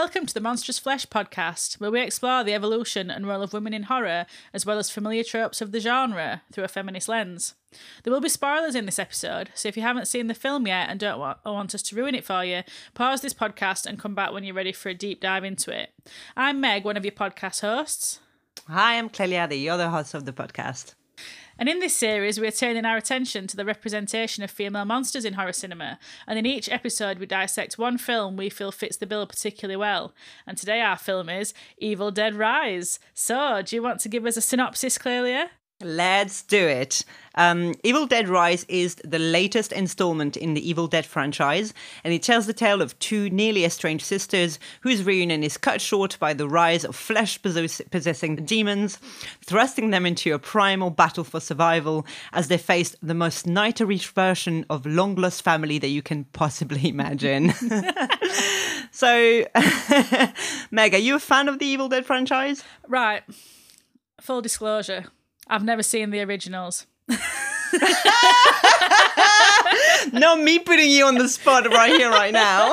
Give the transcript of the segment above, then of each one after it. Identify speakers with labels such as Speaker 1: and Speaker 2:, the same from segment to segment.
Speaker 1: Welcome to the Monstrous Flesh podcast, where we explore the evolution and role of women in horror, as well as familiar tropes of the genre, through a feminist lens. There will be spoilers in this episode, so if you haven't seen the film yet and don't want, want us to ruin it for you, pause this podcast and come back when you're ready for a deep dive into it. I'm Meg, one of your podcast hosts.
Speaker 2: Hi, I'm Clelia, the other host of the podcast.
Speaker 1: And in this series, we are turning our attention to the representation of female monsters in horror cinema. And in each episode, we dissect one film we feel fits the bill particularly well. And today, our film is Evil Dead Rise. So, do you want to give us a synopsis, Clelia?
Speaker 2: Let's do it. Um, Evil Dead Rise is the latest installment in the Evil Dead franchise, and it tells the tale of two nearly estranged sisters whose reunion is cut short by the rise of flesh possessing demons, thrusting them into a primal battle for survival as they face the most nightmarish version of long lost family that you can possibly imagine. so, Meg, are you a fan of the Evil Dead franchise?
Speaker 1: Right. Full disclosure. I've never seen the originals.
Speaker 2: Not me putting you on the spot right here, right now.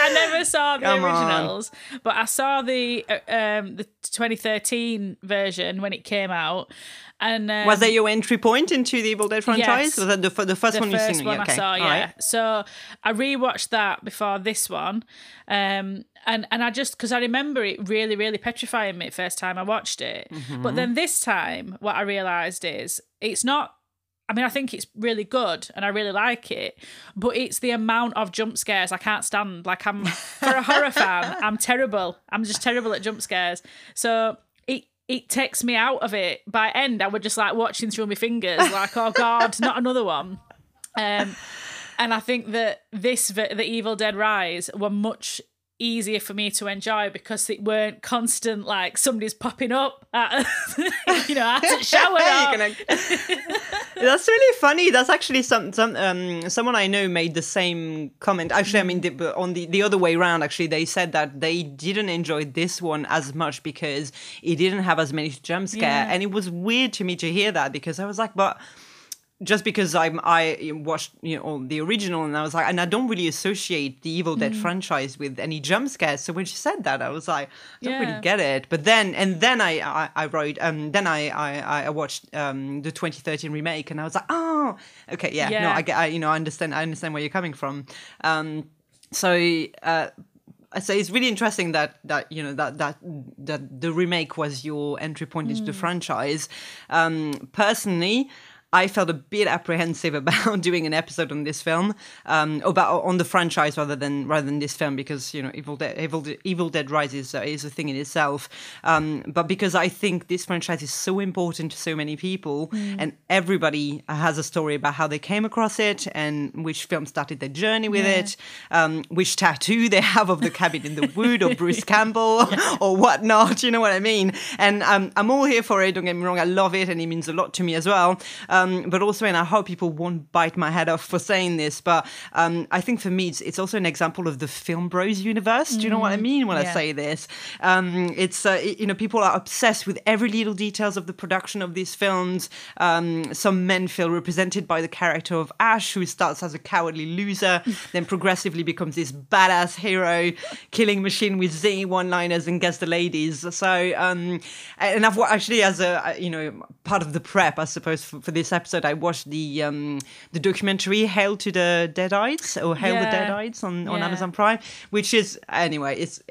Speaker 1: I never saw the Come originals, on. but I saw the uh, um, the 2013 version when it came out. And um,
Speaker 2: was that your entry point into the Evil Dead franchise? Yes, was that the, the first
Speaker 1: the
Speaker 2: one
Speaker 1: you've
Speaker 2: seen?
Speaker 1: One okay. I saw, yeah. Right. So I rewatched that before this one, um, and and I just because I remember it really really petrifying me first time I watched it, mm-hmm. but then this time what I realised is it's not. I mean, I think it's really good and I really like it, but it's the amount of jump scares I can't stand. Like I'm for a horror fan, I'm terrible. I'm just terrible at jump scares. So it it takes me out of it. By end, I would just like watching through my fingers, like, oh god, not another one. Um, and I think that this, the Evil Dead Rise, were much easier for me to enjoy because it weren't constant like somebody's popping up at, you know at a shower.
Speaker 2: That's really funny. That's actually some some um someone i know made the same comment. Actually i mean the, on the the other way around actually they said that they didn't enjoy this one as much because it didn't have as many jump scare. Yeah. and it was weird to me to hear that because i was like but just because I'm I watched you know the original and I was like and I don't really associate the Evil Dead mm. franchise with any jump scares. So when she said that, I was like, I don't yeah. really get it. But then and then I I, I wrote um then I I I watched um the 2013 remake and I was like, oh okay yeah, yeah. no I get I, you know I understand I understand where you're coming from. Um so uh so it's really interesting that that you know that that that the remake was your entry point into mm. the franchise. Um, personally, I felt a bit apprehensive about doing an episode on this film, um, about on the franchise rather than rather than this film because you know Evil Dead, Evil, Dead, Evil Dead Rises uh, is a thing in itself, um, but because I think this franchise is so important to so many people, mm. and everybody has a story about how they came across it and which film started their journey with yeah. it, um, which tattoo they have of the cabin in the wood or Bruce Campbell yeah. or whatnot. You know what I mean? And um, I'm all here for it. Don't get me wrong, I love it and it means a lot to me as well. Um, um, but also, and I hope people won't bite my head off for saying this, but um, I think for me, it's, it's, also an example of the film bros universe. Do you know what I mm, mean when yeah. I say this? Um, it's, uh, you know, people are obsessed with every little details of the production of these films. Um, some men feel represented by the character of Ash, who starts as a cowardly loser, then progressively becomes this badass hero, killing machine with zany one-liners and gets the ladies. So, um, and I've actually, as a, you know, part of the prep, I suppose, for, for this episode, I watched the um, the documentary "Hail to the Deadites" or "Hail yeah. the Deadites" on, on yeah. Amazon Prime, which is anyway, it's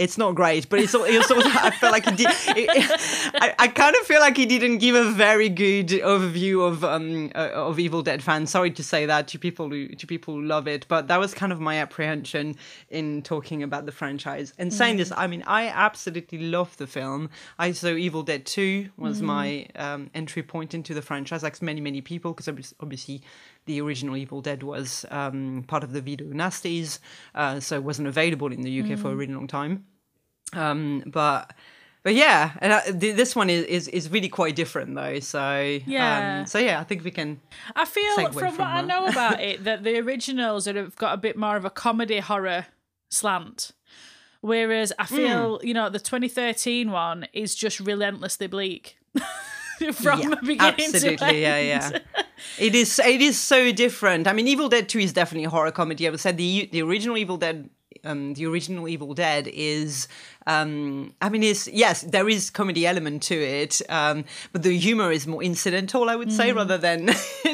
Speaker 2: it's not great, but it's, it's also I felt like he did. It, I, I kind of feel like he didn't give a very good overview of um uh, of Evil Dead fans. Sorry to say that to people who to people who love it, but that was kind of my apprehension in talking about the franchise. And saying this, I mean, I absolutely love the film. I saw Evil Dead Two was my um, entry point into the franchise, like many many people, because obviously the original Evil Dead was um, part of the Video Nasties, uh, so it wasn't available in the UK for a really long time. Um, but but yeah, and I, th- this one is, is is really quite different though. So
Speaker 1: Yeah.
Speaker 2: um, so yeah, I think we can.
Speaker 1: I feel from,
Speaker 2: from
Speaker 1: what I know about it that the originals have got a bit more of a comedy horror slant. Whereas I feel,
Speaker 2: Hmm.
Speaker 1: you know, the 2013 one is just relentlessly bleak. From
Speaker 2: Yeah,
Speaker 1: beginning to
Speaker 2: absolutely,
Speaker 1: end.
Speaker 2: yeah, yeah. It is it is so different. I mean, Evil Dead Two is definitely a horror comedy. I would say the the original Evil Dead. Um, the original Evil Dead is, um, I mean, is yes, there is comedy element to it, um, but the humor is more incidental, I would
Speaker 1: Mm.
Speaker 2: say, rather than,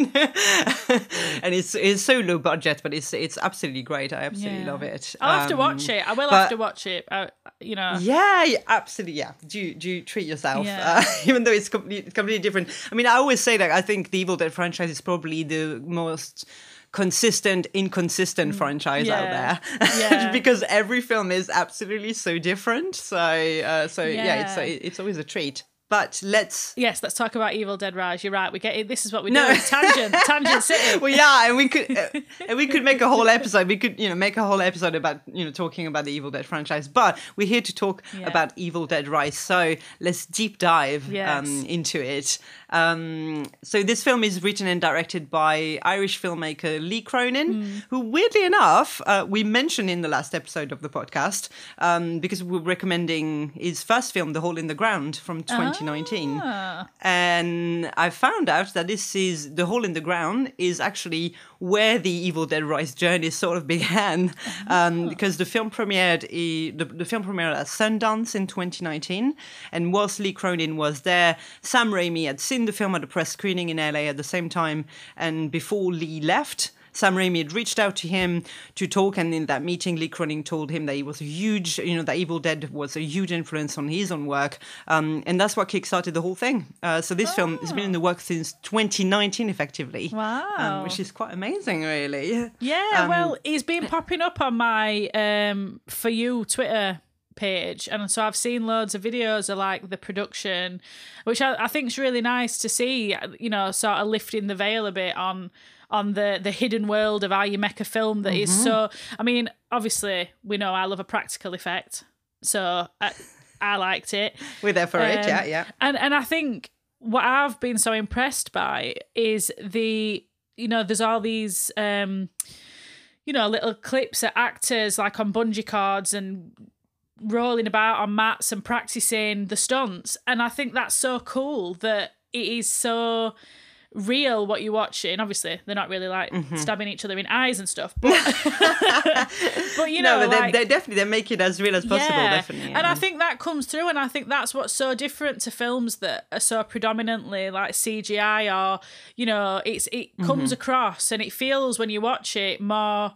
Speaker 2: and it's it's so low budget, but it's it's absolutely great. I absolutely
Speaker 1: Yeah.
Speaker 2: love it.
Speaker 1: I'll have to
Speaker 2: Um,
Speaker 1: watch it. I will
Speaker 2: but-
Speaker 1: have to watch it. I, you know,
Speaker 2: yeah, yeah, absolutely. Yeah, do do treat yourself,
Speaker 1: Yeah.
Speaker 2: uh, even though it's completely, completely different. I mean, I always say that I think the Evil Dead franchise is probably the most consistent, inconsistent franchise out
Speaker 1: Mm.
Speaker 2: There,
Speaker 1: Yeah.
Speaker 2: because every film is absolutely so different. So, uh, so yeah, it's
Speaker 1: Yeah.
Speaker 2: it's always a treat. But let's
Speaker 1: yes, let's talk about Evil Dead Rise. You're right. We get it. This is what we
Speaker 2: No.
Speaker 1: do. Tangent, tangent city.
Speaker 2: well, yeah, and we could, uh, and we could make a whole episode. We could, you know, make a whole episode about, you know, talking about the Evil Dead franchise. But we're here to talk
Speaker 1: Yeah.
Speaker 2: about Evil Dead Rise, so let's deep dive
Speaker 1: Yes.
Speaker 2: um, into it. Um, so this film is written and directed by Irish filmmaker Lee Cronin,
Speaker 1: Hmm.
Speaker 2: who, weirdly enough, uh, we mentioned in the last episode of the podcast um, because we're recommending his first film, The Hole in the Ground, from 2019
Speaker 1: Ah.
Speaker 2: and I found out that this is the hole in the ground is actually where the Evil Dead Rise journey sort of began, um, because the film premiered the, the film premiered at Sundance in 2019, and whilst Lee Cronin was there, Sam Raimi had seen the film at a press screening in LA at the same time, and before Lee left. Sam Raimi had reached out to him to talk, and in that meeting, Lee Cronin told him that he was a huge, you know, that Evil Dead was a huge influence on his own work, um, and that's what kickstarted the whole thing. Uh, so this film has been in the works since 2019, effectively.
Speaker 1: Wow.
Speaker 2: um, which is quite amazing, really.
Speaker 1: Yeah,
Speaker 2: Um,
Speaker 1: well, he's been popping up on my um for you Twitter page, and so I've seen loads of videos of like the production, which I, I think is really nice to see. You know, sort of lifting the veil a bit on on the the hidden world of how you make a film that is so. I mean, obviously, we know I love a practical effect, so I, I liked it.
Speaker 2: We're there for it,
Speaker 1: Um,
Speaker 2: yeah, yeah.
Speaker 1: And and I think what I've been so impressed by is the you know there's all these um you know little clips of actors like on bungee cords and rolling about on mats and practicing the stunts and I think that's so cool that it is so real what you're watching obviously they're not really like
Speaker 2: Mm-hmm.
Speaker 1: stabbing each other in eyes and stuff but but you know
Speaker 2: no, but they,
Speaker 1: like,
Speaker 2: they definitely they make it as real as possible, definitely.
Speaker 1: and I think that comes through, and I think that's what's so different to films that are so predominantly like CGI or you know, it's it
Speaker 2: Mm-hmm.
Speaker 1: comes across and it feels when you watch it more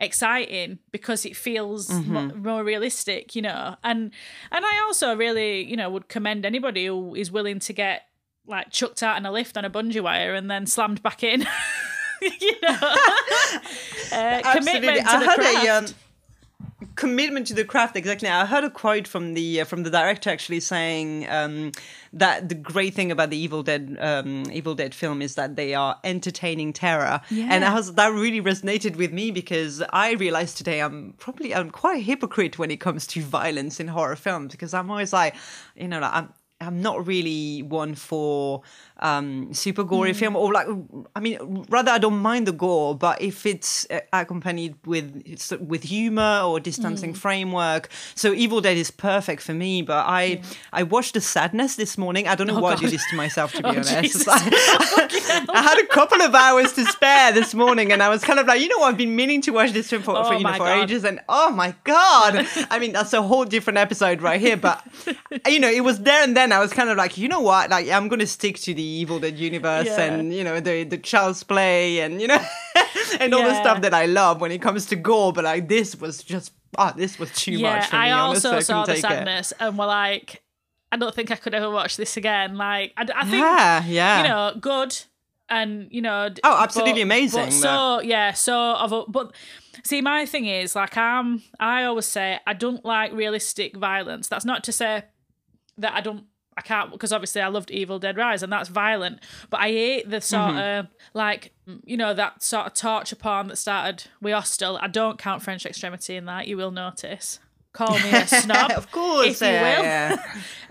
Speaker 1: exciting because it feels
Speaker 2: Mm-hmm.
Speaker 1: mo- more realistic, you know. And and I also really, you know, would commend anybody who is willing to get like chucked out in a lift on a bungee wire and then slammed back in. you know, uh, commitment to the
Speaker 2: heard
Speaker 1: craft.
Speaker 2: a um, commitment to the craft. Exactly. I heard a quote from the uh, from the director actually saying um, that the great thing about the Evil Dead um, Evil Dead film is that they are entertaining terror, and
Speaker 1: Yeah.
Speaker 2: I was, that really resonated with me because I realized today I'm probably I'm quite a hypocrite when it comes to violence in horror films because I'm always like, you know, like, I'm. I'm not really one for um, super gory film, or like, I mean, rather I don't mind the gore, but if it's uh, accompanied with it's with humor or distancing framework, so Evil Dead is perfect for me. But I I watched The Sadness this morning. I don't know why I
Speaker 1: God.
Speaker 2: did this to myself, to be
Speaker 1: Oh,
Speaker 2: honest. I, I had a couple of hours to spare this morning, and I was kind of like, you know, what, I've been meaning to watch this film for,
Speaker 1: Oh
Speaker 2: for you know for ages, and oh my god! I mean, that's a whole different episode right here. But you know, it was there and then. I was kind of like, you know what? Like, I'm going to stick to the Evil Dead universe
Speaker 1: Yeah.
Speaker 2: and you know the the child's play and you know and all the stuff that I love when it comes to gore. But like, this was just ah, this was too
Speaker 1: yeah,
Speaker 2: much for
Speaker 1: I
Speaker 2: me. honestly,
Speaker 1: also
Speaker 2: I
Speaker 1: saw
Speaker 2: couldn't
Speaker 1: the
Speaker 2: take it.
Speaker 1: sadness and were like, I don't think I could ever watch this again. Like, I, I think
Speaker 2: Yeah, yeah.
Speaker 1: you know, good and you know,
Speaker 2: Oh, absolutely
Speaker 1: but-
Speaker 2: amazing,
Speaker 1: But so yeah, so of a, but see, my thing is like I'm. I always say I don't like realistic violence. That's not to say that I don't. I can't because obviously I loved Evil Dead Rise and that's violent, but I hate the sort
Speaker 2: Mm-hmm.
Speaker 1: of like you know that sort of torture porn that started with Hostel. I don't count French Extremity in that. You will notice. Call me a snob,
Speaker 2: of course,
Speaker 1: if you will.
Speaker 2: yeah.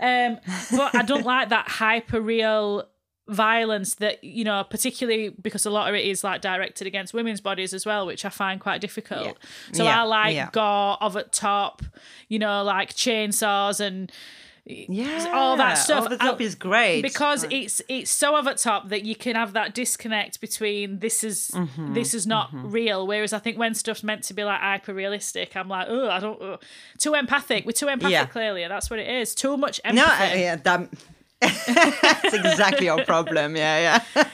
Speaker 1: Um, but I don't like that hyper real violence that you know, particularly because a lot of it is like directed against women's bodies as well, which I find quite difficult.
Speaker 2: Yeah.
Speaker 1: So
Speaker 2: Yeah,
Speaker 1: I like
Speaker 2: yeah.
Speaker 1: gore of at top, you know, like chainsaws and
Speaker 2: Yeah,
Speaker 1: all that stuff.
Speaker 2: Over the top is great
Speaker 1: because it's it's so over top that you can have that disconnect between this is
Speaker 2: Mm-hmm,
Speaker 1: this is not real. Whereas I think when stuff's meant to be like hyper realistic, I'm like, oh, I don't. Uh. Too empathic. We're too empathic.
Speaker 2: Yeah.
Speaker 1: Clearly, that's what it is. Too much
Speaker 2: No,
Speaker 1: empathy.
Speaker 2: uh, yeah, that, that's exactly our problem. Yeah, yeah.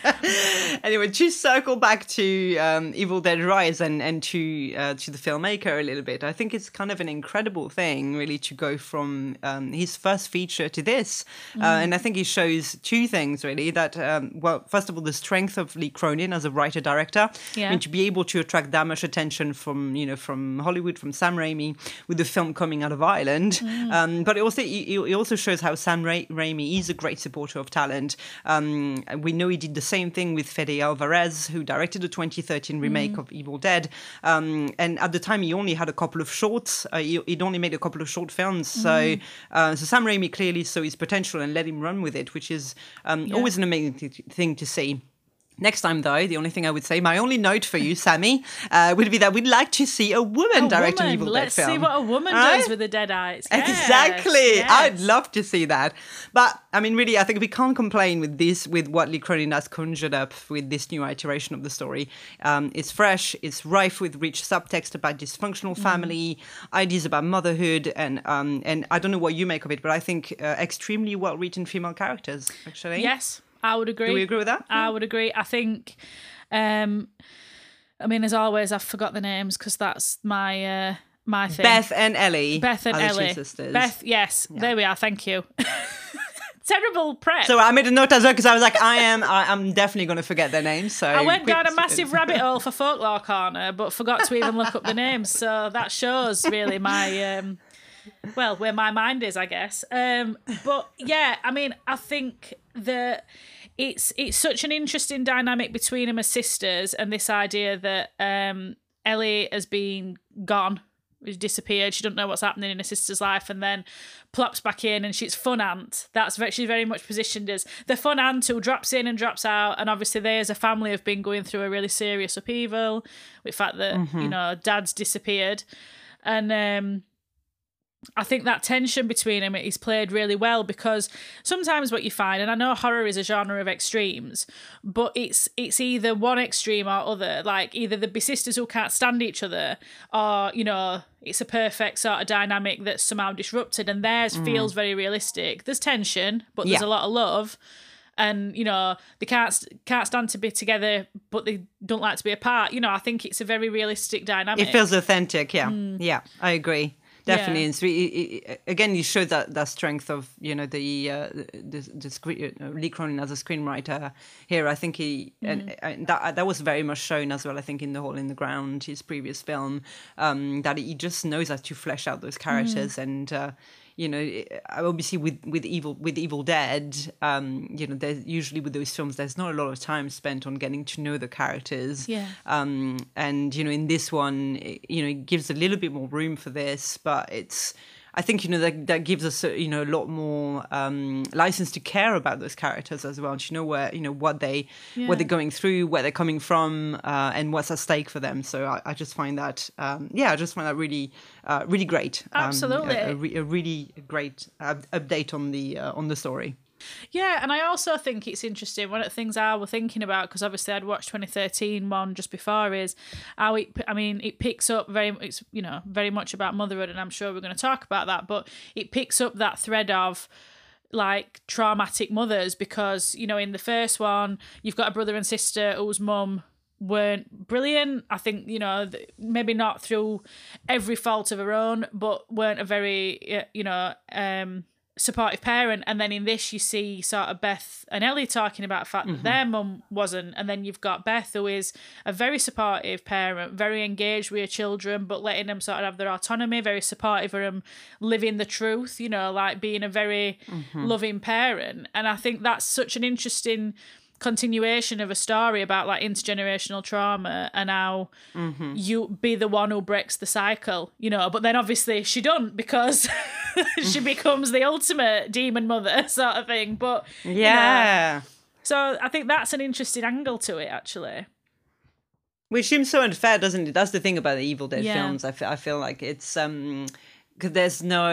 Speaker 2: anyway, to circle back to um, Evil Dead Rise and and to uh, to the filmmaker a little bit, I think it's kind of an incredible thing, really, to go from um, his first feature to this, uh, and I think he shows two things really. That um, well, first of all, the strength of Lee Cronin as a writer director,
Speaker 1: Yeah.
Speaker 2: I mean, to be able to attract that much attention from you know from Hollywood, from Sam Raimi, with the film coming out of Ireland. Um, but it also it, it also shows how Sam Ra- Raimi is a great supporter of talent. Um, we know he did the same thing with Fede Alvarez, who directed the 2013 remake of Evil Dead. Um, and at the time, he only had a couple of shorts. Uh, he, he'd only made a couple of short films. So, uh, so Sam Raimi clearly saw his potential and let him run with it, which is um, always an amazing th- thing to see. Next time, though, the only thing I would say, my only note for you, Sammy, uh, would be that we'd like to see a woman
Speaker 1: A
Speaker 2: direct an
Speaker 1: woman.
Speaker 2: Evil
Speaker 1: Let's
Speaker 2: Dead film.
Speaker 1: see what a woman
Speaker 2: Right?
Speaker 1: does with the Deadites. Yes,
Speaker 2: Exactly. I'd love to see that. But I mean, really, I think we can't complain with this, with what Lee Cronin has conjured up with this new iteration of the story. Um, it's fresh, it's rife with rich subtext about dysfunctional
Speaker 1: Mm-hmm.
Speaker 2: family, ideas about motherhood, and um, and I don't know what you make of it, but I think uh, extremely well written female characters, actually.
Speaker 1: Yes, I would agree.
Speaker 2: Do we agree with that?
Speaker 1: I would agree. I think, um, I mean, as always, I've forgot the names because that's my uh, my thing.
Speaker 2: Beth and Ellie.
Speaker 1: Beth and
Speaker 2: are the two
Speaker 1: Ellie.
Speaker 2: sisters.
Speaker 1: Beth, yes, there we are. Thank you. Terrible prep.
Speaker 2: So I made a note as well because I was like, I am, I, I'm definitely going to forget their names. So
Speaker 1: I went down a massive rabbit hole for folklore corner, but forgot to even look up the names. So that shows really my um, well where my mind is, I guess. Um, but yeah, I mean, I think that it's it's such an interesting dynamic between them as sisters, and this idea that um, Ellie has been gone. She's disappeared. She doesn't know what's happening in her sister's life, and then plops back in, and she's fun aunt. That's ve- she's very much positioned as the fun aunt who drops in and drops out. And obviously, they as a family have been going through a really serious upheaval with the fact that you know dad's disappeared, and um, I think that tension between them is played really well because sometimes what you find, and I know horror is a genre of extremes, but it's it's either one extreme or other. Like either the sisters who can't stand each other, or you know, it's a perfect sort of dynamic that's somehow disrupted, and theirs mm. feels very realistic. There's tension, but there's
Speaker 2: Yeah.
Speaker 1: a lot of love. And you know they can't can't stand to be together, but they don't like to be apart. You know, I think it's a very realistic dynamic.
Speaker 2: It feels authentic, yeah, mm. yeah, I agree. Definitely.
Speaker 1: Yeah.
Speaker 2: and so it, it, again, you showed that that strength of you know the uh, the, the screen, uh, Lee Cronin as a screenwriter here. I think he
Speaker 1: Hmm.
Speaker 2: and, and that that was very much shown as well. I think in the Hole in the Ground, his previous film, um, that he just knows how to flesh out those characters
Speaker 1: Hmm.
Speaker 2: and. Uh, you know, obviously with with evil with Evil Dead, um, you know, there's usually with those films, there's not a lot of time spent on getting to know the characters.
Speaker 1: Yeah.
Speaker 2: Um, and you know, in this one, it, you know, it gives a little bit more room for this, but it's. I think you know that that gives us uh, you know a lot more um, license to care about those characters as well. And To know where you know what they
Speaker 1: Yeah.
Speaker 2: what they're going through, where they're coming from, uh, and what's at stake for them. So I, I just find that um, yeah, I just find that really uh, really great. Um,
Speaker 1: Absolutely.
Speaker 2: a, a, re- a really great up- update on the uh, on the story.
Speaker 1: Yeah, and I also think it's interesting. One of the things I was thinking about because obviously I'd watched 2013 one just before is how it. I mean, it picks up very. It's you know very much about motherhood, and I'm sure we're going to talk about that. But it picks up that thread of like traumatic mothers because you know in the first one you've got a brother and sister whose mum weren't brilliant. I think you know maybe not through every fault of her own, but weren't a very you know um, supportive parent. And then in this, you see sort of Beth and Ellie talking about the fact that mm-hmm. their mum wasn't, and then you've got Beth who is a very supportive parent, very engaged with her children, but letting them sort of have their autonomy, very supportive of them living the truth. You know, like being a very mm-hmm. loving parent. And I think that's such an interesting continuation of a story about like intergenerational trauma and how you be the one who breaks the cycle you know but then obviously she don't because she becomes the ultimate demon mother sort of thing but you know,
Speaker 2: Yeah.
Speaker 1: so i think that's an interesting angle to it actually
Speaker 2: Which seems so unfair, doesn't it? That's the thing about the Evil Dead
Speaker 1: Yeah.
Speaker 2: films. I feel, I feel like it's um, because there's no,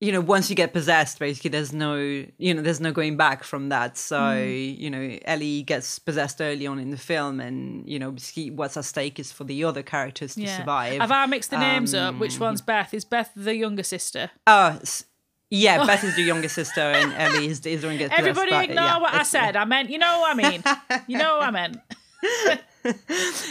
Speaker 2: you know, once you get possessed, basically, there's no, you know, there's no going back from that. So
Speaker 1: Mm.
Speaker 2: you know, Ellie gets possessed early on in the film, and you know, what's at stake is for the other characters to
Speaker 1: yeah.
Speaker 2: survive.
Speaker 1: have i mixed the names up?
Speaker 2: Um,
Speaker 1: which one's beth? Is beth the younger sister?
Speaker 2: Oh, yeah, Beth is the younger sister, and Ellie is, is the one who gets possessed.
Speaker 1: everybody
Speaker 2: but,
Speaker 1: ignore
Speaker 2: yeah,
Speaker 1: what i said. i meant you know what i mean. You know what i meant.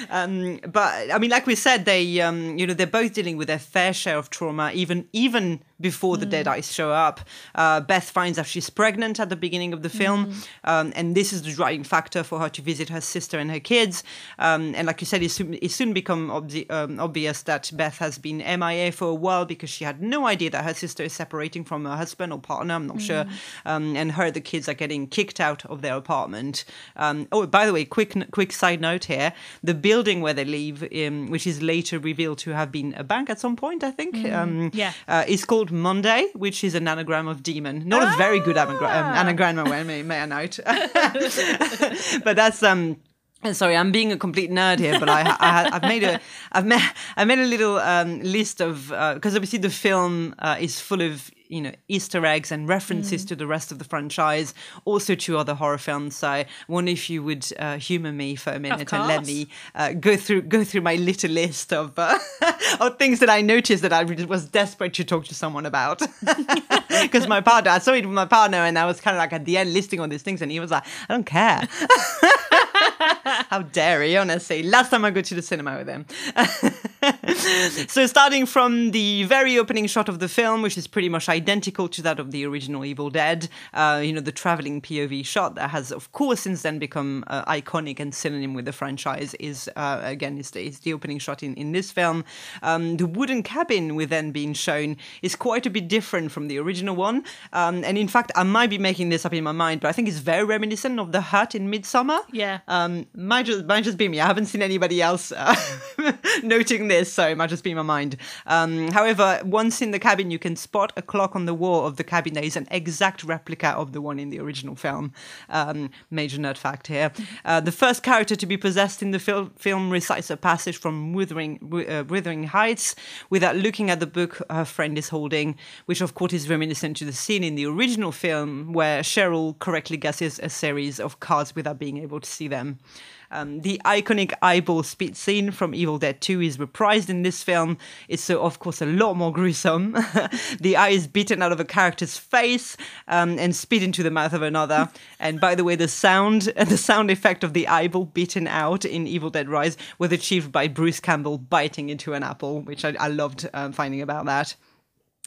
Speaker 2: Um, but I mean, like we said, they, um, you know, they're both dealing with their fair share of trauma, even even before the Deadites show up. Uh, Beth finds out she's pregnant at the beginning of the film, um, and this is the driving factor for her to visit her sister and her kids. Um, and like you said, it soon, it soon become obvi- um, obvious that Beth has been MIA for a while because she had no idea that her sister is separating from her husband or partner. I'm not sure. Um, and her, the kids are getting kicked out of their apartment. Um, oh, by the way, quick quick side note here: the building where they live, um, which is later revealed to have been a bank at some point, I think. Um,
Speaker 1: Yeah.
Speaker 2: uh, is called Monde, which is an anagram of demon. Not a very good anagram, um,
Speaker 1: Ah.
Speaker 2: anagram may, may I note. but that's um. Sorry, I'm being a complete nerd here, but I, I, I've made a, I've made, I made a little um, list of because obviously the film uh, is full of you know Easter eggs and references to the rest of the franchise, also to other horror films. So I wonder if you would uh, humor me for a minute and let me uh, go through go through my little list of uh, of things that I noticed that I was desperate to talk to someone about. Because my partner, I saw it with my partner, and I was kind of like at the end listing all these things, and he was like, "I don't care." How dare he, honestly. Last time I go to the cinema with him. so, starting from the very opening shot of the film, which is pretty much identical to that of the original Evil Dead, uh, you know, the traveling POV shot that has, of course, since then become uh, iconic and synonym with the franchise, is uh, again, is the, is the opening shot in, in this film. Um, the wooden cabin, with then being shown, is quite a bit different from the original one. Um, and in fact, I might be making this up in my mind, but I think it's very reminiscent of the hut in Midsommar.
Speaker 1: Yeah.
Speaker 2: Um, might just might just be me. I haven't seen anybody else uh, noting this, so it might just be my mind. Um, however, once in the cabin, you can spot a clock on the wall of the cabinet is an exact replica of the one in the original film. Um, major nerd fact here. Uh, the first character to be possessed in the fil- film recites a passage from Wuthering, uh, Wuthering Heights without looking at the book her friend is holding, which of course is reminiscent to the scene in the original film where Cheryl correctly guesses a series of cards without being able to see them. Um, the iconic eyeball spit scene from Evil Dead 2 is reprised in this film. It's so, of course, a lot more gruesome. the eye is bitten out of a character's face um, and spit into the mouth of another. and by the way, the sound and the sound effect of the eyeball bitten out in Evil Dead Rise was achieved by Bruce Campbell biting into an apple, which I, I loved um, finding about that.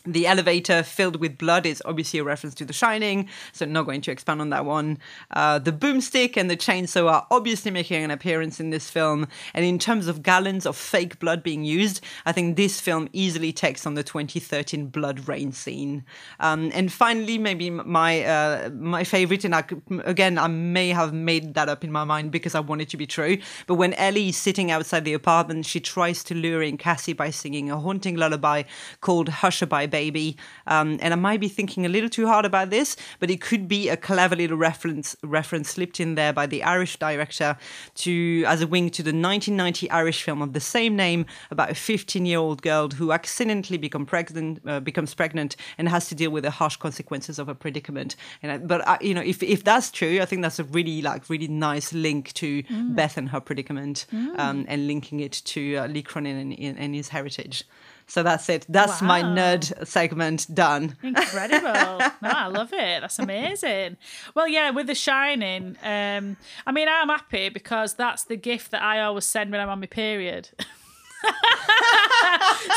Speaker 2: The elevator filled with blood is obviously a reference to The Shining, so not going to expand on that one. Uh, the boomstick and the chainsaw are obviously making an appearance in this film, and in terms of gallons of fake blood being used, I think this film easily takes on the 2013 blood rain scene. Um, and finally, maybe my uh, my favorite, and I again I may have made that up in my mind because I want it to be true, but when Ellie is sitting outside the apartment, she tries to lure in Cassie by singing a haunting lullaby called Hushabye Baby. Um, and I might be thinking a little too hard about this, but it could be a clever little reference reference slipped in there by the Irish director to as a wing to the 1990 Irish film of the same name about a 15 year old girl who accidentally become pregnant, uh, becomes pregnant and has to deal with the harsh consequences of a predicament. And I, but I, you know, if if that's true, I think that's a really like really nice link to Beth and her predicament, um, and linking it to uh, Lee Cronin and, and his heritage. So that's it. That's my nerd segment done.
Speaker 1: Incredible. no, I love it. That's amazing. Well, yeah, with The Shining, um, I mean, I'm happy because that's the gift that I always send when I'm on my period.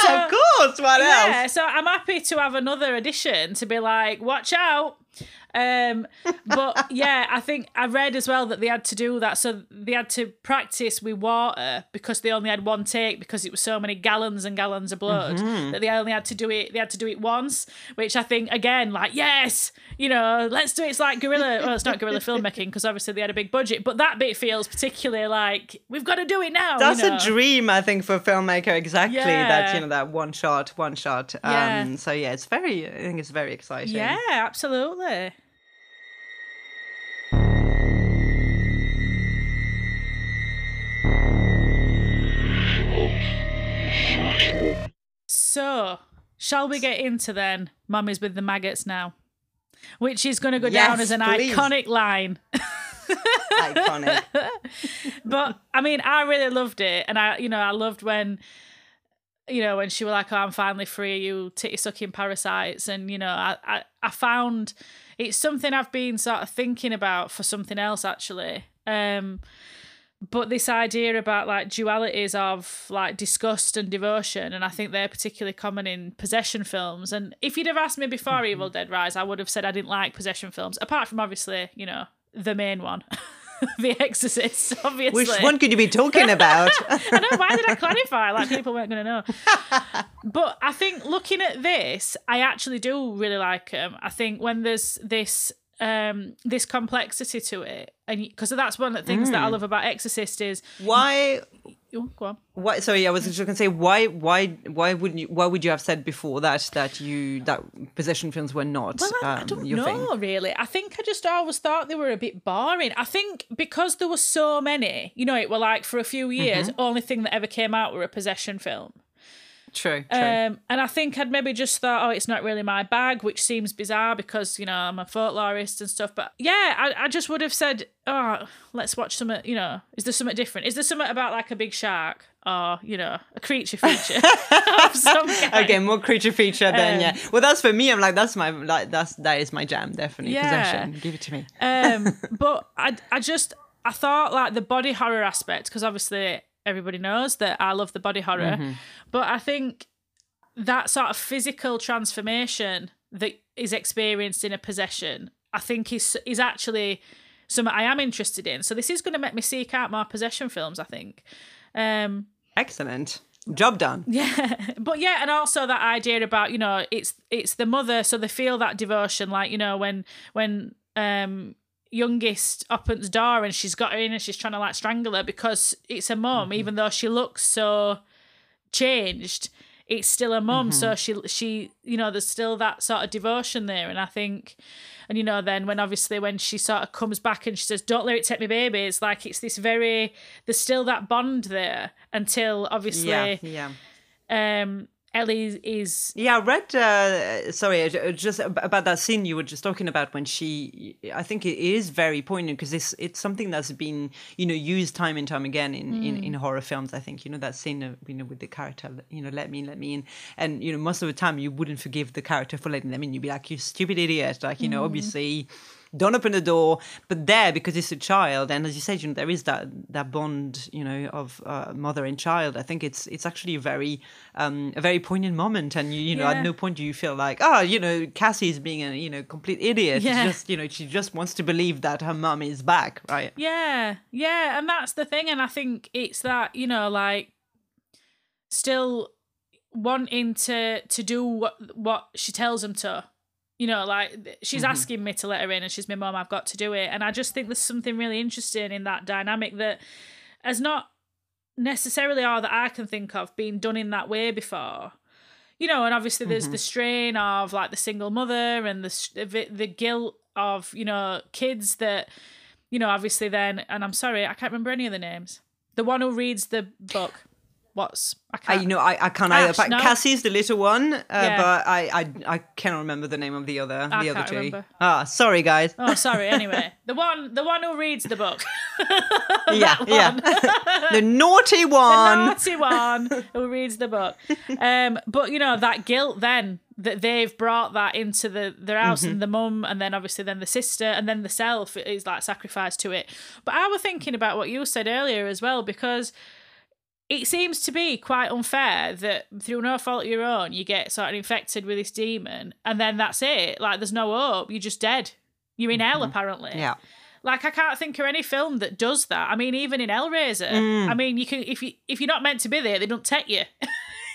Speaker 2: So, of course, what else?
Speaker 1: yeah, so I'm happy to have another edition to be like, watch out. Um, but yeah, I think I read as well that they had to do that. So they had to practice with water because they only had one take because it was so many gallons and gallons of blood
Speaker 2: Mm-hmm.
Speaker 1: that they only had to do it. They had to do it once, which I think again, like yes, you know, let's do it. It's like guerrilla. Well, it's not guerrilla filmmaking because obviously they had a big budget, but that bit feels particularly like we've got to do it now.
Speaker 2: That's
Speaker 1: you know?
Speaker 2: a dream, I think, for a filmmaker. Exactly
Speaker 1: yeah.
Speaker 2: that you know that one shot, one shot. Um,
Speaker 1: Yeah.
Speaker 2: So yeah, it's very. I think it's very exciting.
Speaker 1: Yeah, absolutely. So, shall we get into then Mummy's with the Maggots now? Which is going to go down as an
Speaker 2: please.
Speaker 1: iconic line.
Speaker 2: Iconic.
Speaker 1: but I mean, I really loved it, and I, you know, I loved when, you know, when she was like, "Oh, I'm finally free you titty sucking parasites," and you know, I, I, I found it's something I've been sort of thinking about for something else actually. Um, but this idea about like dualities of like disgust and devotion, and I think they're particularly common in possession films. And if you'd have asked me before mm-hmm. Evil Dead Rise, I would have said I didn't like possession films, apart from obviously, you know, the main one. The Exorcist, obviously.
Speaker 2: Which one could you be talking about?
Speaker 1: I know. Why did I clarify? Like people weren't going to know. but I think looking at this, I actually do really like them. I think when there's this um this complexity to it, and because that's one of the things that I love about Exorcist is
Speaker 2: why?
Speaker 1: oh, go on.
Speaker 2: Why? Sorry, I was just gonna say why? Why? Why wouldn't you? Why would you have said before that that you that possession films were not
Speaker 1: Well, I, I
Speaker 2: um,
Speaker 1: don't
Speaker 2: your
Speaker 1: know
Speaker 2: thing?
Speaker 1: really. I think I just always thought they were a bit boring. I think because there were so many, you know, it were like for a few years,
Speaker 2: Mm-hmm.
Speaker 1: only thing that ever came out were a possession film.
Speaker 2: True. True.
Speaker 1: Um, and I think I'd maybe just thought, oh, it's not really my bag, which seems bizarre because you know I'm a folklorist and stuff. But yeah, I, I just would have said, oh, let's watch some. You know, is there something different? Is there something about like a big shark or you know a creature feature of some kind?
Speaker 2: Okay, more creature feature than
Speaker 1: Um,
Speaker 2: yeah. Well, that's for me. I'm like that's my like that's that is my jam. Definitely
Speaker 1: Yeah.
Speaker 2: possession. Give it to me.
Speaker 1: um, but I, I just, I thought like the body horror aspect, because obviously everybody knows that I love the body horror, but I think that sort of physical transformation that is experienced in a possession, I think is is actually something I am interested in. So this is going to make me seek out more possession films. I think. Um,
Speaker 2: Excellent. Job done.
Speaker 1: yeah, but yeah, and also that idea about you know it's it's the mother, so they feel that devotion, like you know when when um youngest opens door and she's got her in and she's trying to like strangle her because it's her mum, even though she looks so changed, it's still her mum. So she she you know there's still that sort of devotion there, and I think. And you know, then when obviously when she sort of comes back and she says, "Don't let it take me, baby," it's like it's this very there's still that bond there until obviously
Speaker 2: Yeah. Yeah.
Speaker 1: um Ellie is
Speaker 2: Yeah, I read. Uh, sorry, uh, just about that scene you were just talking about when she. I think it is very poignant because it's it's something that's been you know used time and time again in, in, in horror films. I think you know that scene of, you know with the character you know let me in, let me in, and you know most of the time you wouldn't forgive the character for letting them in. You'd be like you stupid idiot, like you know obviously don't open the door. But there because it's a child, and as you said, you know there is that that bond you know of uh, mother and child. I think it's it's actually a very um, a very poignant moment, and you you know
Speaker 1: Yeah.
Speaker 2: at no point do you feel like oh you know Cassie is being a you know complete idiot.
Speaker 1: Yeah.
Speaker 2: It's just you know she just wants to believe that her mum is back, right?
Speaker 1: yeah yeah and that's the thing and I think it's that you know like still wanting to to do what what she tells him to you know like she's mm-hmm. asking me to let her in and she's my mom, I've got to do it and I just think there's something really interesting in that dynamic that has not necessarily all that I can think of been done in that way before you know, and obviously there's mm-hmm. the strain of like the single mother and the the guilt of you know kids that you know obviously then and I'm sorry I can't remember any of the names. The one who reads the book. What's I
Speaker 2: I,
Speaker 1: can't.
Speaker 2: you know, I, I can't
Speaker 1: Ash,
Speaker 2: either.
Speaker 1: No?
Speaker 2: Cassie's the little one, uh,
Speaker 1: Yeah.
Speaker 2: but I, I I cannot remember the name of the other
Speaker 1: I
Speaker 2: the other two.
Speaker 1: remember.
Speaker 2: Ah, sorry guys.
Speaker 1: Oh, sorry. Anyway, the one, the one who reads the book,
Speaker 2: yeah, yeah. the naughty one.
Speaker 1: The naughty one who reads the book. Um, but you know that guilt then that they've brought that into the their house
Speaker 2: Mm-hmm.
Speaker 1: and the mum, and then obviously then the sister, and then the self is like sacrificed to it. But I was thinking about what you said earlier as well because. It seems to be quite unfair that through no fault of your own, you get sort of infected with this demon, and then that's it. Like, there's no hope. You're just dead. You're in hell, apparently.
Speaker 2: Mm-hmm. Yeah.
Speaker 1: Like I can't think of any film that does that. I mean, even in Hellraiser,
Speaker 2: Mm.
Speaker 1: I mean, you can if you if you're not meant to be there, they don't take you.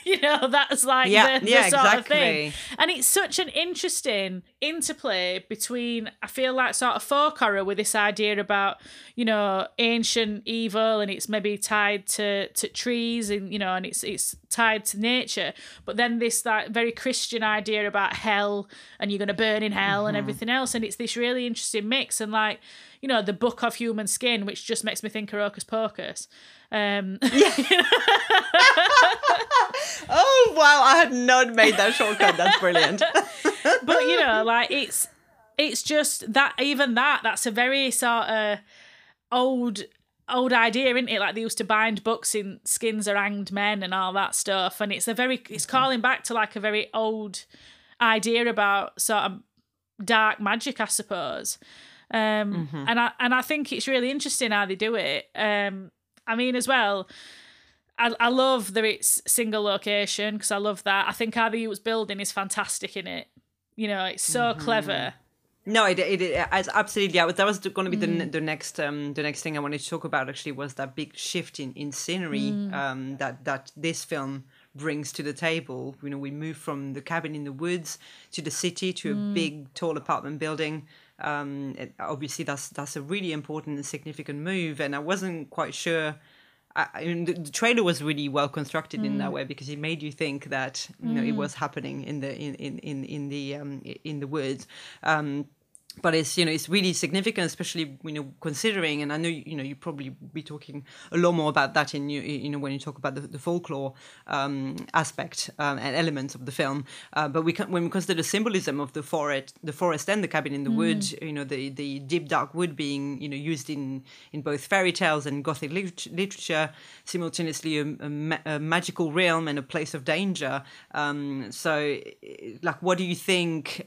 Speaker 1: you know, that's like
Speaker 2: Yeah,
Speaker 1: the, the
Speaker 2: yeah,
Speaker 1: sort of thing. And it's such an interesting interplay between I feel like sort of folk horror with this idea about you know ancient evil and it's maybe tied to to trees and you know and it's it's tied to nature, but then this like very Christian idea about hell and you're gonna burn in hell
Speaker 2: Mm-hmm.
Speaker 1: and everything else, and it's this really interesting mix and like you know the book of human skin, which just makes me think of Hocus Pocus. Um,
Speaker 2: Oh wow, I had not made that shortcut. That's brilliant.
Speaker 1: but you know, like it's it's just that even that that's a very sort of old old idea, isn't it? Like they used to bind books in skins of hanged men and all that stuff, and it's a very it's calling back to like a very old idea about sort of dark magic, I suppose. Um, and I and I think it's really interesting how they do it. Um, I mean, as well. I, I love that it's single location because I love that. I think how they use building is fantastic in it. You know, it's so clever.
Speaker 2: No, it, it, it it's absolutely. Yeah, that was going to be the
Speaker 1: Mm.
Speaker 2: ne- the next um the next thing I wanted to talk about. Actually, was that big shift in in scenery
Speaker 1: Mm.
Speaker 2: um that that this film brings to the table. You know, we move from the cabin in the woods to the city to a
Speaker 1: Mm.
Speaker 2: big tall apartment building. Um, it, obviously that's that's a really important and significant move, and I wasn't quite sure. I, I mean, the, the trailer was really well constructed in
Speaker 1: Mm.
Speaker 2: that way because it made you think that you know it was happening in the in in in, in the um, in the woods. Um, but it's you know it's really significant, especially you know considering, and I know you know you probably be talking a lot more about that in you you know when you talk about the, the folklore um, aspect um, and elements of the film. Uh, but we can, when we consider the symbolism of the forest, the forest and the cabin in the wood. you know the the deep dark wood being you know used in in both fairy tales and gothic lit- literature, simultaneously a, a, ma- a magical realm and a place of danger. Um, so, like, what do you think?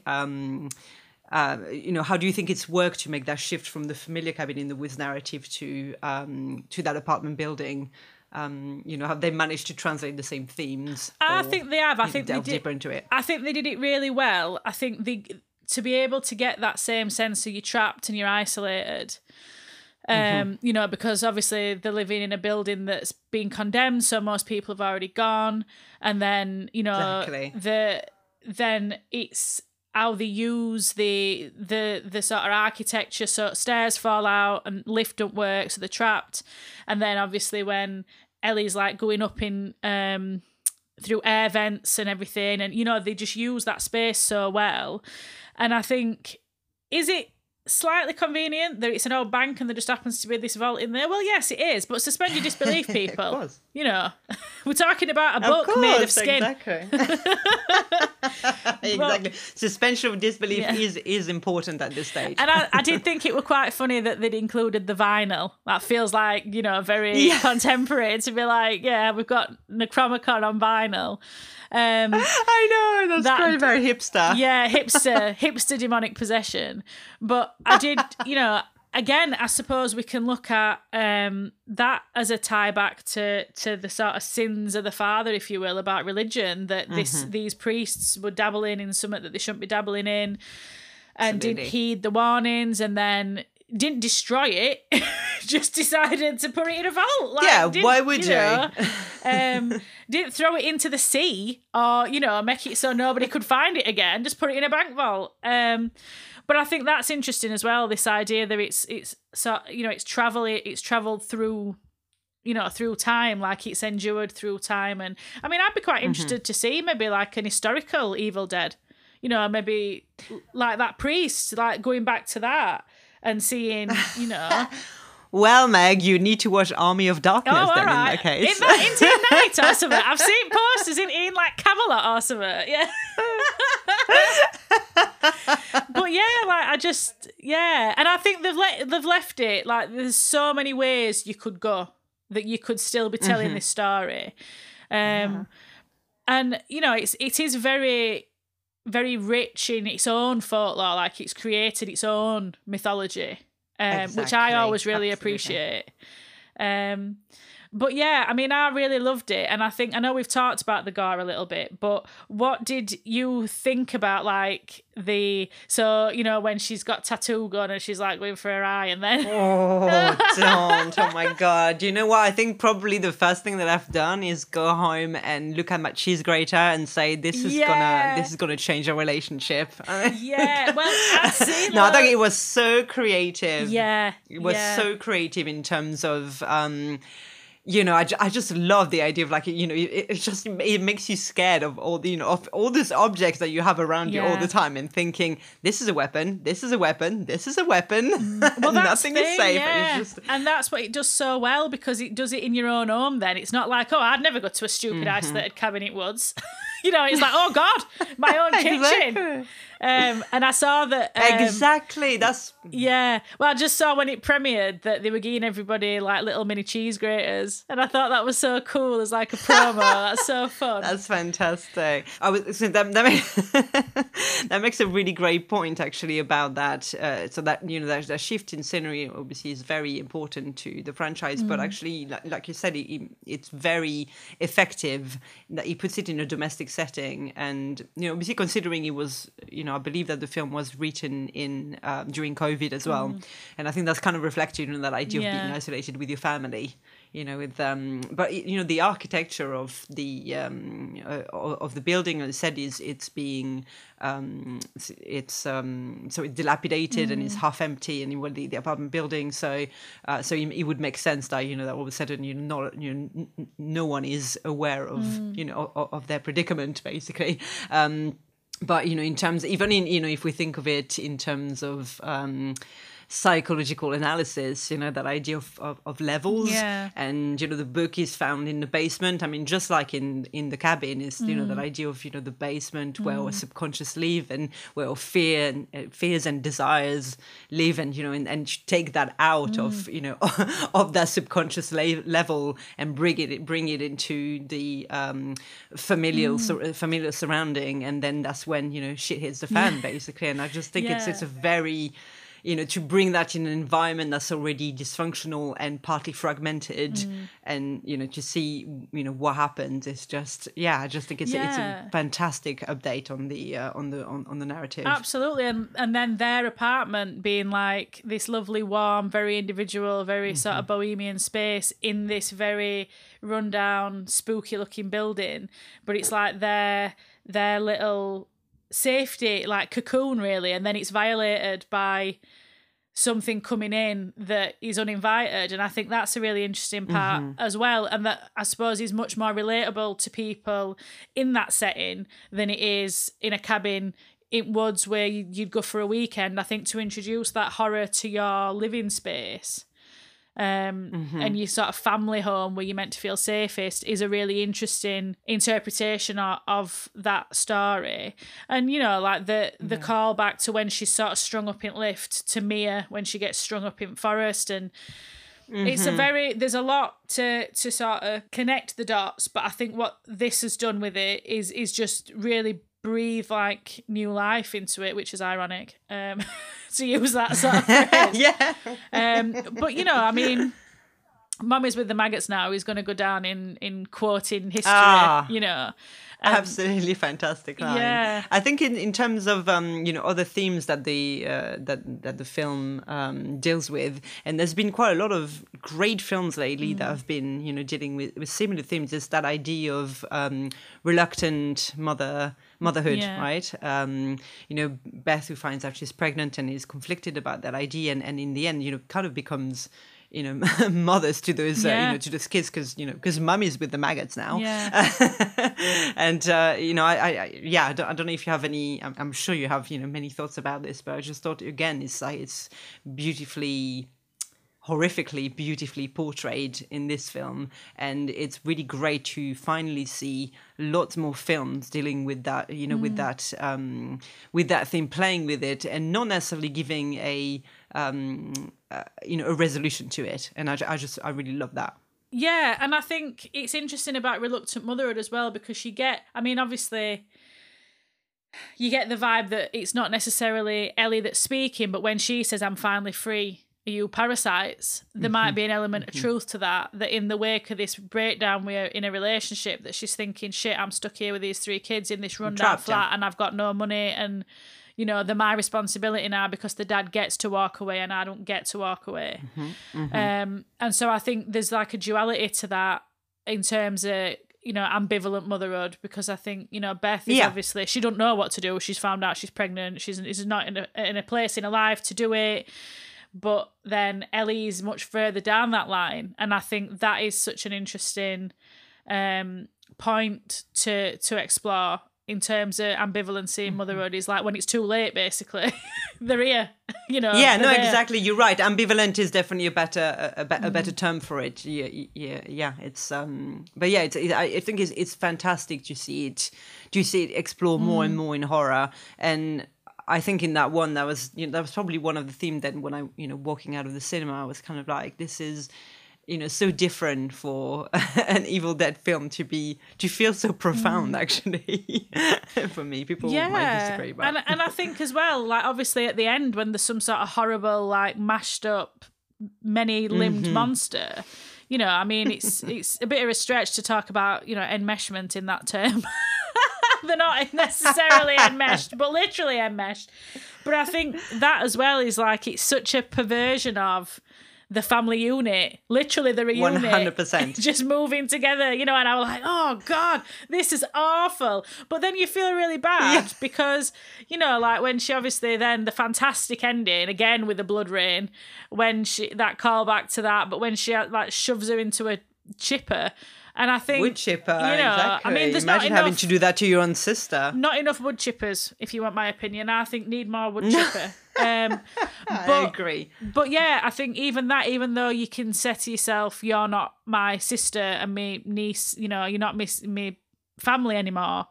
Speaker 2: Um, uh, you know, how do you think it's worked to make that shift from the familiar cabin in the woods narrative to um, to that apartment building? Um, you know, have they managed to translate the same themes?
Speaker 1: I think they have. I think they did.
Speaker 2: deeper into it.
Speaker 1: I think they did it really well. I think they to be able to get that same sense of you're trapped and you're isolated. Um,
Speaker 2: Mm-hmm.
Speaker 1: you know, because obviously they're living in a building that's been condemned, so most people have already gone, and then you know
Speaker 2: Exactly.
Speaker 1: the then it's how they use the the the sort of architecture so stairs fall out and lift don't work so they're trapped. And then obviously when Ellie's like going up in um through air vents and everything and you know they just use that space so well. And I think is it slightly convenient that it's an old bank and there just happens to be this vault in there well yes it is but suspend your disbelief people
Speaker 2: course.
Speaker 1: you know we're talking about a book made of skin
Speaker 2: Exactly. exactly. Suspension of disbelief
Speaker 1: Yeah.
Speaker 2: is is important at this stage.
Speaker 1: And I, I did think it were quite funny that they'd included the vinyl. That feels like, you know, very
Speaker 2: Yeah.
Speaker 1: contemporary to be like, yeah, we've got Necromicon on vinyl. Um,
Speaker 2: I know that's
Speaker 1: That-
Speaker 2: very very hipster.
Speaker 1: yeah, hipster, hipster demonic possession. But I did, you know, again, I suppose we can look at um, that as a tie back to to the sort of sins of the father, if you will, about religion. That this these priests were dabbling in something that they shouldn't be dabbling in, and didn't heed the warnings, and then didn't destroy it. just decided to put it in a vault. Like,
Speaker 2: Yeah, why would you?
Speaker 1: know, um, didn't throw it into the sea or you know make it so nobody could find it again. Just put it in a bank vault. Um, but I think that's interesting as well. This idea that it's it's so you know it's travel it's traveled through you know through time like it's endured through time and i mean i'd be quite mm-hmm. interested to see maybe like an historical evil dead you know maybe like that priest like going back to that and seeing you know
Speaker 2: Well, Meg, you need to watch Army of Darkness
Speaker 1: Oh,
Speaker 2: then
Speaker 1: right.
Speaker 2: in that case.
Speaker 1: In that into night or something. I've seen posters in, in like Camelot or something. Yeah. but yeah, like I just yeah, and I think they've let they've left it like there's so many ways you could go that you could still be telling
Speaker 2: Mm-hmm.
Speaker 1: this story, um, and you know it's it is very very rich in its own folklore, like it's created its own mythology, um, which I always really
Speaker 2: Absolutely.
Speaker 1: appreciate. Um, but yeah, I mean, I really loved it, and I think I know we've talked about the gore a little bit, but what did you think about like the so you know when she's got tattoo gun and she's like going for her eye, and then
Speaker 2: Oh, don't. Oh my God. You know what? I think probably the first thing that I've done is go home and look at my cheese grater and say, this is
Speaker 1: Yeah.
Speaker 2: gonna, this is gonna change our relationship.
Speaker 1: yeah, well,
Speaker 2: no, I think it was so creative.
Speaker 1: yeah,
Speaker 2: It was
Speaker 1: yeah.
Speaker 2: so creative in terms of, um, you know, I, I just love the idea of like, you know, it, it's just, it makes you scared of all the, you know, of all these objects that you have around you all the time and thinking, this is a weapon, this is a weapon, this is a weapon.
Speaker 1: Mm. Well,
Speaker 2: Nothing
Speaker 1: the
Speaker 2: is safe.
Speaker 1: Yeah.
Speaker 2: Just,
Speaker 1: And that's what it does so well because it does it in your own home. Then it's not like, oh, I'd never go to a stupid
Speaker 2: Mm-hmm.
Speaker 1: isolated cabin in woods. you know, it's like, oh God, my own kitchen.
Speaker 2: Exactly.
Speaker 1: Um, and I saw that. Um,
Speaker 2: exactly. That's
Speaker 1: Yeah. Well, I just saw when it premiered that they were giving everybody like little mini cheese graters, and I thought that was so cool as like a promo. That's so fun.
Speaker 2: That's fantastic. I was so that that, makes, that makes a really great point actually about that. Uh, so that you know that, that shift in scenery obviously is very important to the franchise, but actually, like, like you said, it, it's very effective that he puts it in a domestic setting, and you know obviously considering it was you know I believe that the film was written in um, during COVID as well, and I think that's kind of reflected in that idea of being isolated with your family you know with um but you know the architecture of the um uh, of the building as I said is it's being um it's- um so it's dilapidated and it's half empty and you the, the apartment building. So uh, so it, it would make sense that you know that all of a sudden you know not you know, no one is aware of you know of, of their predicament basically. Um but you know in terms even in you know if we think of it in terms of um psychological analysis you know that idea of, of, of levels.
Speaker 1: Yeah.
Speaker 2: and you know the book is found in the basement. I mean just like in in the cabin is you know that mm. idea of you know the basement where our mm. subconscious live and where our fear and uh, fears and desires live and you know and, and take that out of mm. you know of that subconscious la- level and bring it bring it into the um familial sur- uh, familiar surrounding. And then that's when you know shit hits the fan basically. And i just think it's it's a very you know to bring that in an environment that's already dysfunctional and partly fragmented
Speaker 1: Mm.
Speaker 2: and you know to see you know what happens is just yeah i just think it's, it's
Speaker 1: Yeah.
Speaker 2: a fantastic update on the uh, on the on, on the narrative
Speaker 1: Absolutely, and and then their apartment being like this lovely, warm, very individual, very sort of bohemian space in this very rundown, spooky-looking building, but it's like their their little safety, like cocoon, really, and then it's violated by something coming in that is uninvited and i think that's a really interesting part mm-hmm. as well and that i suppose is much more relatable to people in that setting than it is in a cabin in woods where you- you'd go for a weekend. I think to introduce that horror to your living space um, and your sort of family home where you're meant to feel safest is a really interesting interpretation of, of that story. And you know, like the the callback to when she's sort of strung up in lift to Mia when she gets strung up in forest. And it's a very there's a lot to to sort of connect the dots, but I think what this has done with it is is just really breathe like new life into it, which is ironic. Um to use that sort of phrase.
Speaker 2: yeah
Speaker 1: Um, but you know, I mean, Mummy's with the maggots now is going to go down in in quoting history.
Speaker 2: Ah.
Speaker 1: You know,
Speaker 2: absolutely fantastic line.
Speaker 1: yeah.
Speaker 2: I think in, in terms of um, you know other themes that the uh, that that the film um, deals with, and there's been quite a lot of great films lately
Speaker 1: Mm.
Speaker 2: that have been you know dealing with, with similar themes. Is that idea of um, reluctant mother motherhood,
Speaker 1: Yeah.
Speaker 2: right? Um, you know, Beth who finds out she's pregnant and is conflicted about that idea, and, and in the end, you know, kind of becomes you know mothers to those uh, you know to those kids because you know because mummy's with the maggots now
Speaker 1: Yeah.
Speaker 2: and uh, you know, I, I, I yeah, I don't, I don't know if you have any. I'm, I'm sure you have, you know, many thoughts about this, but I just thought again, it's like it's beautifully horrifically beautifully portrayed in this film and it's really great to finally see lots more films dealing with that you know mm. with that um, with that theme playing with it and not necessarily giving a um, uh, you know a resolution to it and I, I just i really love that
Speaker 1: yeah and i think it's interesting about reluctant motherhood as well because you get i mean obviously you get the vibe that it's not necessarily ellie that's speaking but when she says i'm finally free you parasites there mm-hmm. might be an element mm-hmm. of truth to that that in the wake of this breakdown we're in a relationship that she's thinking shit i'm stuck here with these three kids in this rundown flat yeah. and i've got no money and you know they're my responsibility now because the dad gets to walk away and i don't get to walk away mm-hmm. mm-hmm. um and so i think there's like a duality to that in terms of you know ambivalent motherhood because I think you know Beth is yeah. obviously she don't know what to do. She's found out she's pregnant. She's is not in a in a place in her life to do it. But then Ellie's much further down that line, and I think that is such an interesting um, point to to explore in terms of ambivalency in mm-hmm. motherhood is like when it's too late basically they're here you know
Speaker 2: yeah no there. exactly you're right ambivalent is definitely a better a, a, a better term for it yeah yeah yeah it's um but yeah it's it, i think it's it's fantastic to see it to see it explore more mm. and more in horror and I think in that one, that was you know that was probably one of the themes. Then when I you know walking out of the cinema, I was kind of like, this is you know so different for an Evil Dead film to be to feel so profound. Mm. Actually, for me, people yeah. might disagree, but
Speaker 1: and and I think as well, like obviously at the end when there's some sort of horrible like mashed up many limbed mm-hmm. monster. You know, I mean, it's it's a bit of a stretch to talk about you know enmeshment in that term. They're not necessarily enmeshed, but literally enmeshed. But I think that as well is like it's such a perversion of the family unit, literally the reunion, 100%. just moving together, you know, and I was like, oh God, this is awful. But then you feel really bad yeah. because, you know, like when she obviously then the fantastic ending again with the blood rain, when she, that callback to that, but when she uh, like shoves her into a chipper and I think
Speaker 2: wood chipper. You know, exactly. I mean, there's imagine having to do that to your own sister.
Speaker 1: Not enough wood chippers, if you want my opinion. I think need more wood chipper. Um,
Speaker 2: but, I agree.
Speaker 1: But yeah, I think even that, even though you can say to yourself, "You're not my sister and me niece," you know, you're not me, me family anymore.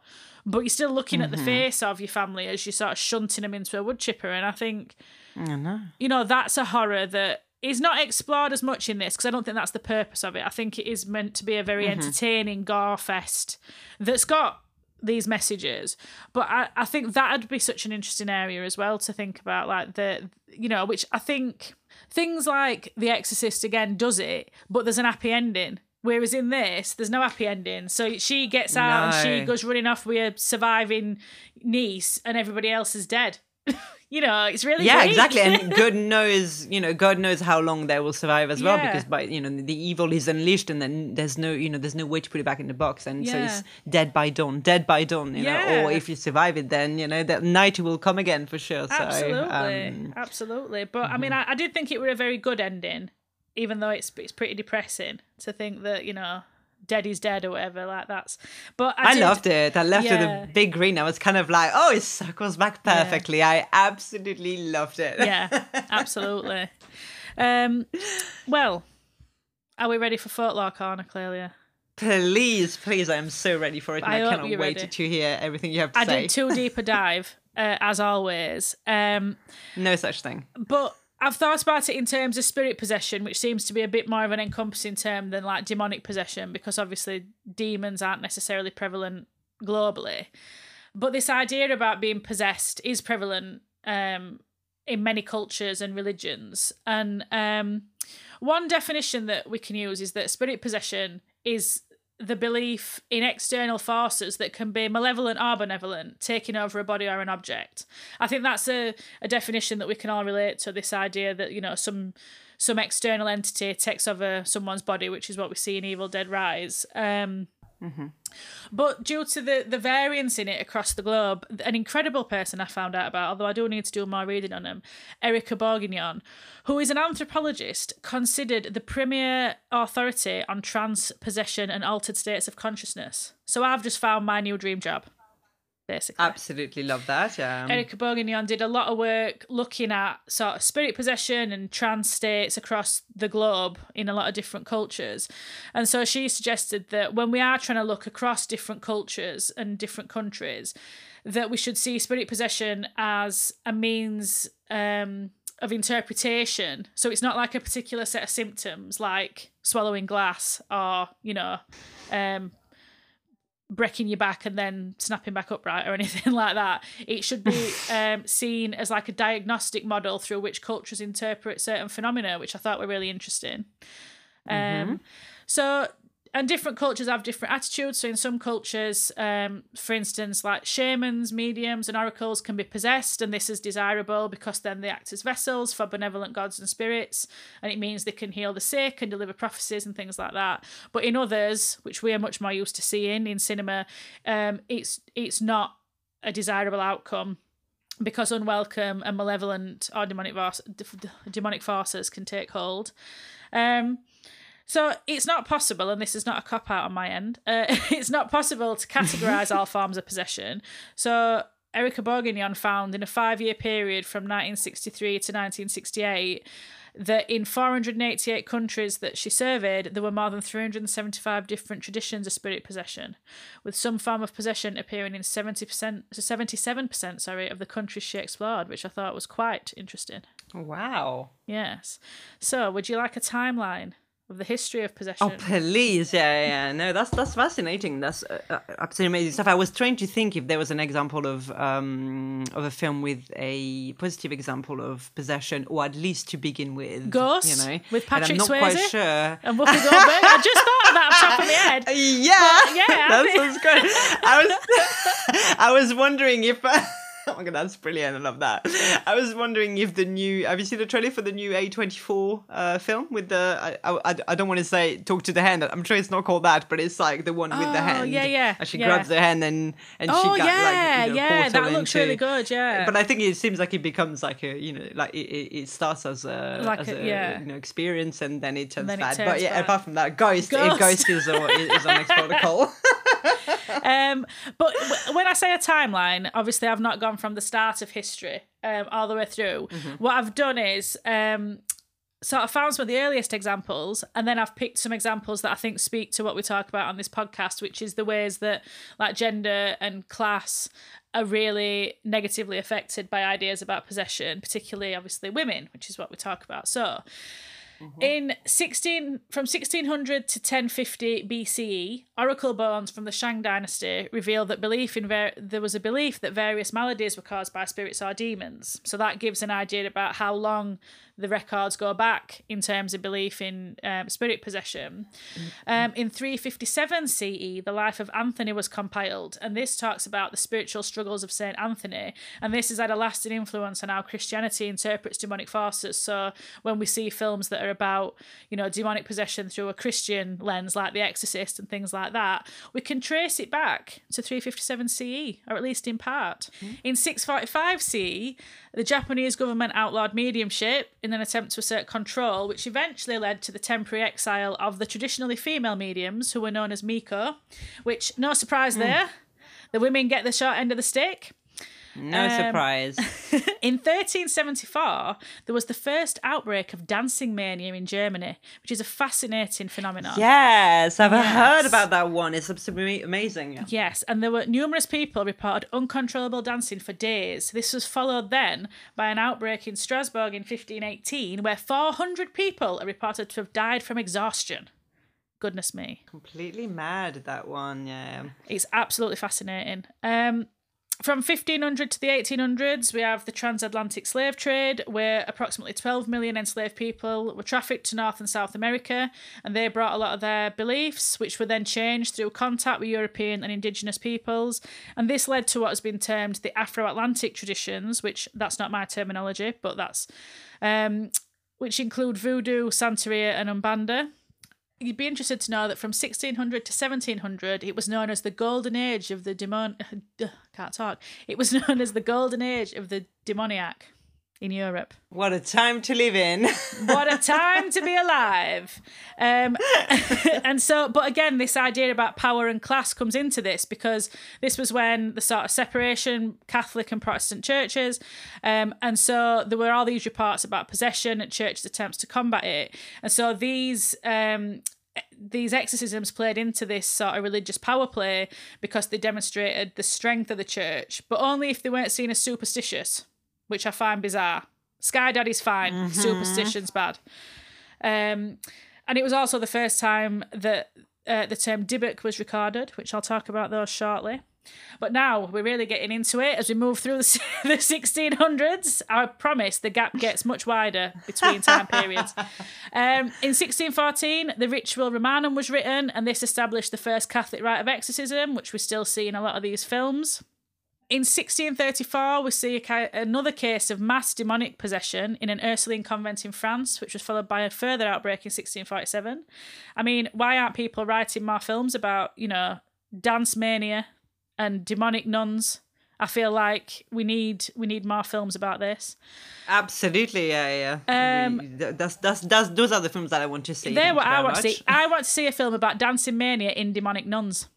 Speaker 1: But you're still looking mm-hmm. at the mm-hmm. face of your family as you're sort of shunting them into a wood chipper, and I think,
Speaker 2: I know.
Speaker 1: you know, that's a horror that is not explored as much in this because I don't think that's the purpose of it. I think it is meant to be a very mm-hmm. entertaining gore fest that's got these messages. But I, I think that'd be such an interesting area as well to think about, like the you know, which I think things like The Exorcist again does it, but there's an happy ending. Whereas in this, there's no happy ending. So she gets out no. and she goes running off with a surviving niece, and everybody else is dead. you know, it's really
Speaker 2: yeah, exactly. And God knows, you know, God knows how long they will survive as well, yeah. because by you know the evil is unleashed, and then there's no, you know, there's no way to put it back in the box, and yeah. so it's dead by dawn, dead by dawn, you yeah. know. Or if you survive it, then you know that night will come again for sure. So,
Speaker 1: absolutely, um, absolutely. But mm-hmm. I mean. I, I did think it were a very good ending, even though it's it's pretty depressing to think that you know dead is dead or whatever. Like that's. But I,
Speaker 2: I loved it. I left yeah. with a big green. I was kind of like, oh, it circles back perfectly. Yeah. I absolutely loved it.
Speaker 1: yeah, absolutely. Um, well, are we ready for folklore corner, Clelia?
Speaker 2: Please, please, I am so ready for it. And I, I cannot wait ready. to hear everything you have to
Speaker 1: I
Speaker 2: say.
Speaker 1: I did too deep a dive, uh, as always. Um,
Speaker 2: no such thing.
Speaker 1: But I've thought about it in terms of spirit possession, which seems to be a bit more of an encompassing term than like demonic possession, because obviously demons aren't necessarily prevalent globally. But this idea about being possessed is prevalent um, in many cultures and religions. And um, one definition that we can use is that spirit possession is the belief in external forces that can be malevolent or benevolent taking over a body or an object. I think that's a, a definition that we can all relate to this idea that, you know, some some external entity takes over someone's body, which is what we see in Evil Dead Rise. Um,
Speaker 2: Mm-hmm.
Speaker 1: But due to the, the variance in it across the globe, an incredible person I found out about, although I do need to do more reading on him, Erica Bourguignon, who is an anthropologist considered the premier authority on trance possession and altered states of consciousness. So I've just found my new dream job. Basically.
Speaker 2: Absolutely love that. Yeah.
Speaker 1: Erica Bourguignon did a lot of work looking at sort of spirit possession and trance states across the globe in a lot of different cultures. And so she suggested that when we are trying to look across different cultures and different countries, that we should see spirit possession as a means um, of interpretation. So it's not like a particular set of symptoms like swallowing glass or, you know, um, breaking your back and then snapping back upright or anything like that. It should be um, seen as like a diagnostic model through which cultures interpret certain phenomena, which I thought were really interesting. Um, mm-hmm. So and different cultures have different attitudes. So in some cultures, um, for instance, like shamans, mediums, and oracles can be possessed, and this is desirable because then they act as vessels for benevolent gods and spirits, and it means they can heal the sick and deliver prophecies and things like that. But in others, which we are much more used to seeing in cinema, um, it's it's not a desirable outcome because unwelcome and malevolent or demonic, demonic forces can take hold. Um, so it's not possible, and this is not a cop out on my end. Uh, it's not possible to categorize all forms of possession. So Erica Bourguignon found in a five-year period from 1963 to 1968 that in 488 countries that she surveyed, there were more than 375 different traditions of spirit possession, with some form of possession appearing in 70%, 77% sorry, of the countries she explored, which I thought was quite interesting.
Speaker 2: Wow.
Speaker 1: Yes. So, would you like a timeline? Of the history of possession.
Speaker 2: Oh, please, yeah, yeah, no, that's that's fascinating. That's uh, uh, absolutely amazing stuff. I was trying to think if there was an example of um of a film with a positive example of possession, or at least to begin with,
Speaker 1: Ghost,
Speaker 2: you know,
Speaker 1: with Patrick
Speaker 2: and I'm not
Speaker 1: Swayze
Speaker 2: quite sure.
Speaker 1: and Whoopi Goldberg. I just thought of that off top of my head.
Speaker 2: Yeah,
Speaker 1: But, yeah, I
Speaker 2: that
Speaker 1: think-
Speaker 2: sounds great. I was, I was wondering if. Oh my god, that's brilliant! I love that. I was wondering if the new have you seen the trailer for the new A twenty four uh, film with the I, I, I don't want to say talk to the hand. I'm sure it's not called that, but it's like the one with the
Speaker 1: Oh,
Speaker 2: hand.
Speaker 1: yeah, yeah,
Speaker 2: And she
Speaker 1: yeah.
Speaker 2: grabs the hand and and
Speaker 1: Oh
Speaker 2: she got
Speaker 1: yeah,
Speaker 2: like you know,
Speaker 1: yeah, that looks
Speaker 2: into-
Speaker 1: really good. Yeah,
Speaker 2: But I think it seems like it becomes like a you know like it, it, it starts as a
Speaker 1: Like
Speaker 2: as
Speaker 1: a-
Speaker 2: a,
Speaker 1: yeah.
Speaker 2: you know experience and then it turns
Speaker 1: then
Speaker 2: bad.
Speaker 1: turns
Speaker 2: but yeah,
Speaker 1: bad.
Speaker 2: apart from that, Ghost,
Speaker 1: Ghost.
Speaker 2: Ghost, is, a, is our next protocol.
Speaker 1: um, but w- when I say a timeline, obviously I've not gone from the start of history um, all the way through.
Speaker 2: Mm-hmm.
Speaker 1: What I've done is um, sort of found some of the earliest examples, and then I've picked some examples that I think speak to what we talk about on this podcast, which is the ways that like gender and class are really negatively affected by ideas about possession, particularly obviously women, which is what we talk about. So. Mm-hmm. In 16 from 1600 to 1050 BCE, oracle bones from the Shang dynasty reveal that belief in ver- there was a belief that various maladies were caused by spirits or demons. So that gives an idea about how long the records go back in terms of belief in um, spirit possession. Um, in 357 CE, the life of Anthony was compiled, and this talks about the spiritual struggles of Saint Anthony, and this has had a lasting influence on how Christianity interprets demonic forces. So when we see films that are about, you know, demonic possession through a Christian lens, like The Exorcist and things like that, we can trace it back to 357 CE, or at least in part. In 645 CE, the Japanese government outlawed mediumship in an attempt to assert control, which eventually led to the temporary exile of the traditionally female mediums, who were known as Miko, which, no surprise hmm. there, the women get the short end of the stick.
Speaker 2: No
Speaker 1: Um,
Speaker 2: surprise.
Speaker 1: In 1374, there was the first outbreak of dancing mania in Germany, which is a fascinating phenomenon.
Speaker 2: Yes, I've
Speaker 1: Yes.
Speaker 2: heard about that one. It's absolutely amazing.
Speaker 1: Yes, and there were numerous people reported uncontrollable dancing for days. This was followed then by an outbreak in Strasbourg in 1518, where 400 people are reported to have died from exhaustion. Goodness me.
Speaker 2: Completely mad that one. Yeah.
Speaker 1: It's absolutely fascinating. Um, from 1500 to the 1800s, we have the transatlantic slave trade, where approximately 12 million enslaved people were trafficked to North and South America, and they brought a lot of their beliefs, which were then changed through contact with European and indigenous peoples. And this led to what has been termed the Afro Atlantic traditions, which that's not my terminology, but that's. Um, which include voodoo, Santeria, and Umbanda. You'd be interested to know that from 1600 to 1700, it was known as the golden age of the demon. Can't talk. It was known as the golden age of the demoniac. In Europe.
Speaker 2: What a time to live in.
Speaker 1: what a time to be alive. Um, and so, but again, this idea about power and class comes into this because this was when the sort of separation, Catholic and Protestant churches. Um, and so there were all these reports about possession and churches' attempts to combat it. And so these. Um, these exorcisms played into this sort of religious power play because they demonstrated the strength of the church, but only if they weren't seen as superstitious which I find bizarre. Sky Daddy's fine, mm-hmm. superstition's bad. Um, and it was also the first time that uh, the term Dybbuk was recorded, which I'll talk about those shortly. But now we're really getting into it as we move through the, the 1600s. I promise the gap gets much wider between time periods. Um, in 1614, the Rituale Romanum was written, and this established the first Catholic rite of exorcism, which we still see in a lot of these films. In 1634, we see a, another case of mass demonic possession in an Ursuline convent in France, which was followed by a further outbreak in 1647. I mean, why aren't people writing more films about, you know, dance mania and demonic nuns? I feel like we need we need more films about this.
Speaker 2: Absolutely, yeah, yeah. Um, that's, that's that's those are the films that I want to see.
Speaker 1: They're what I want much. to see. I want to see a film about dancing mania in demonic nuns.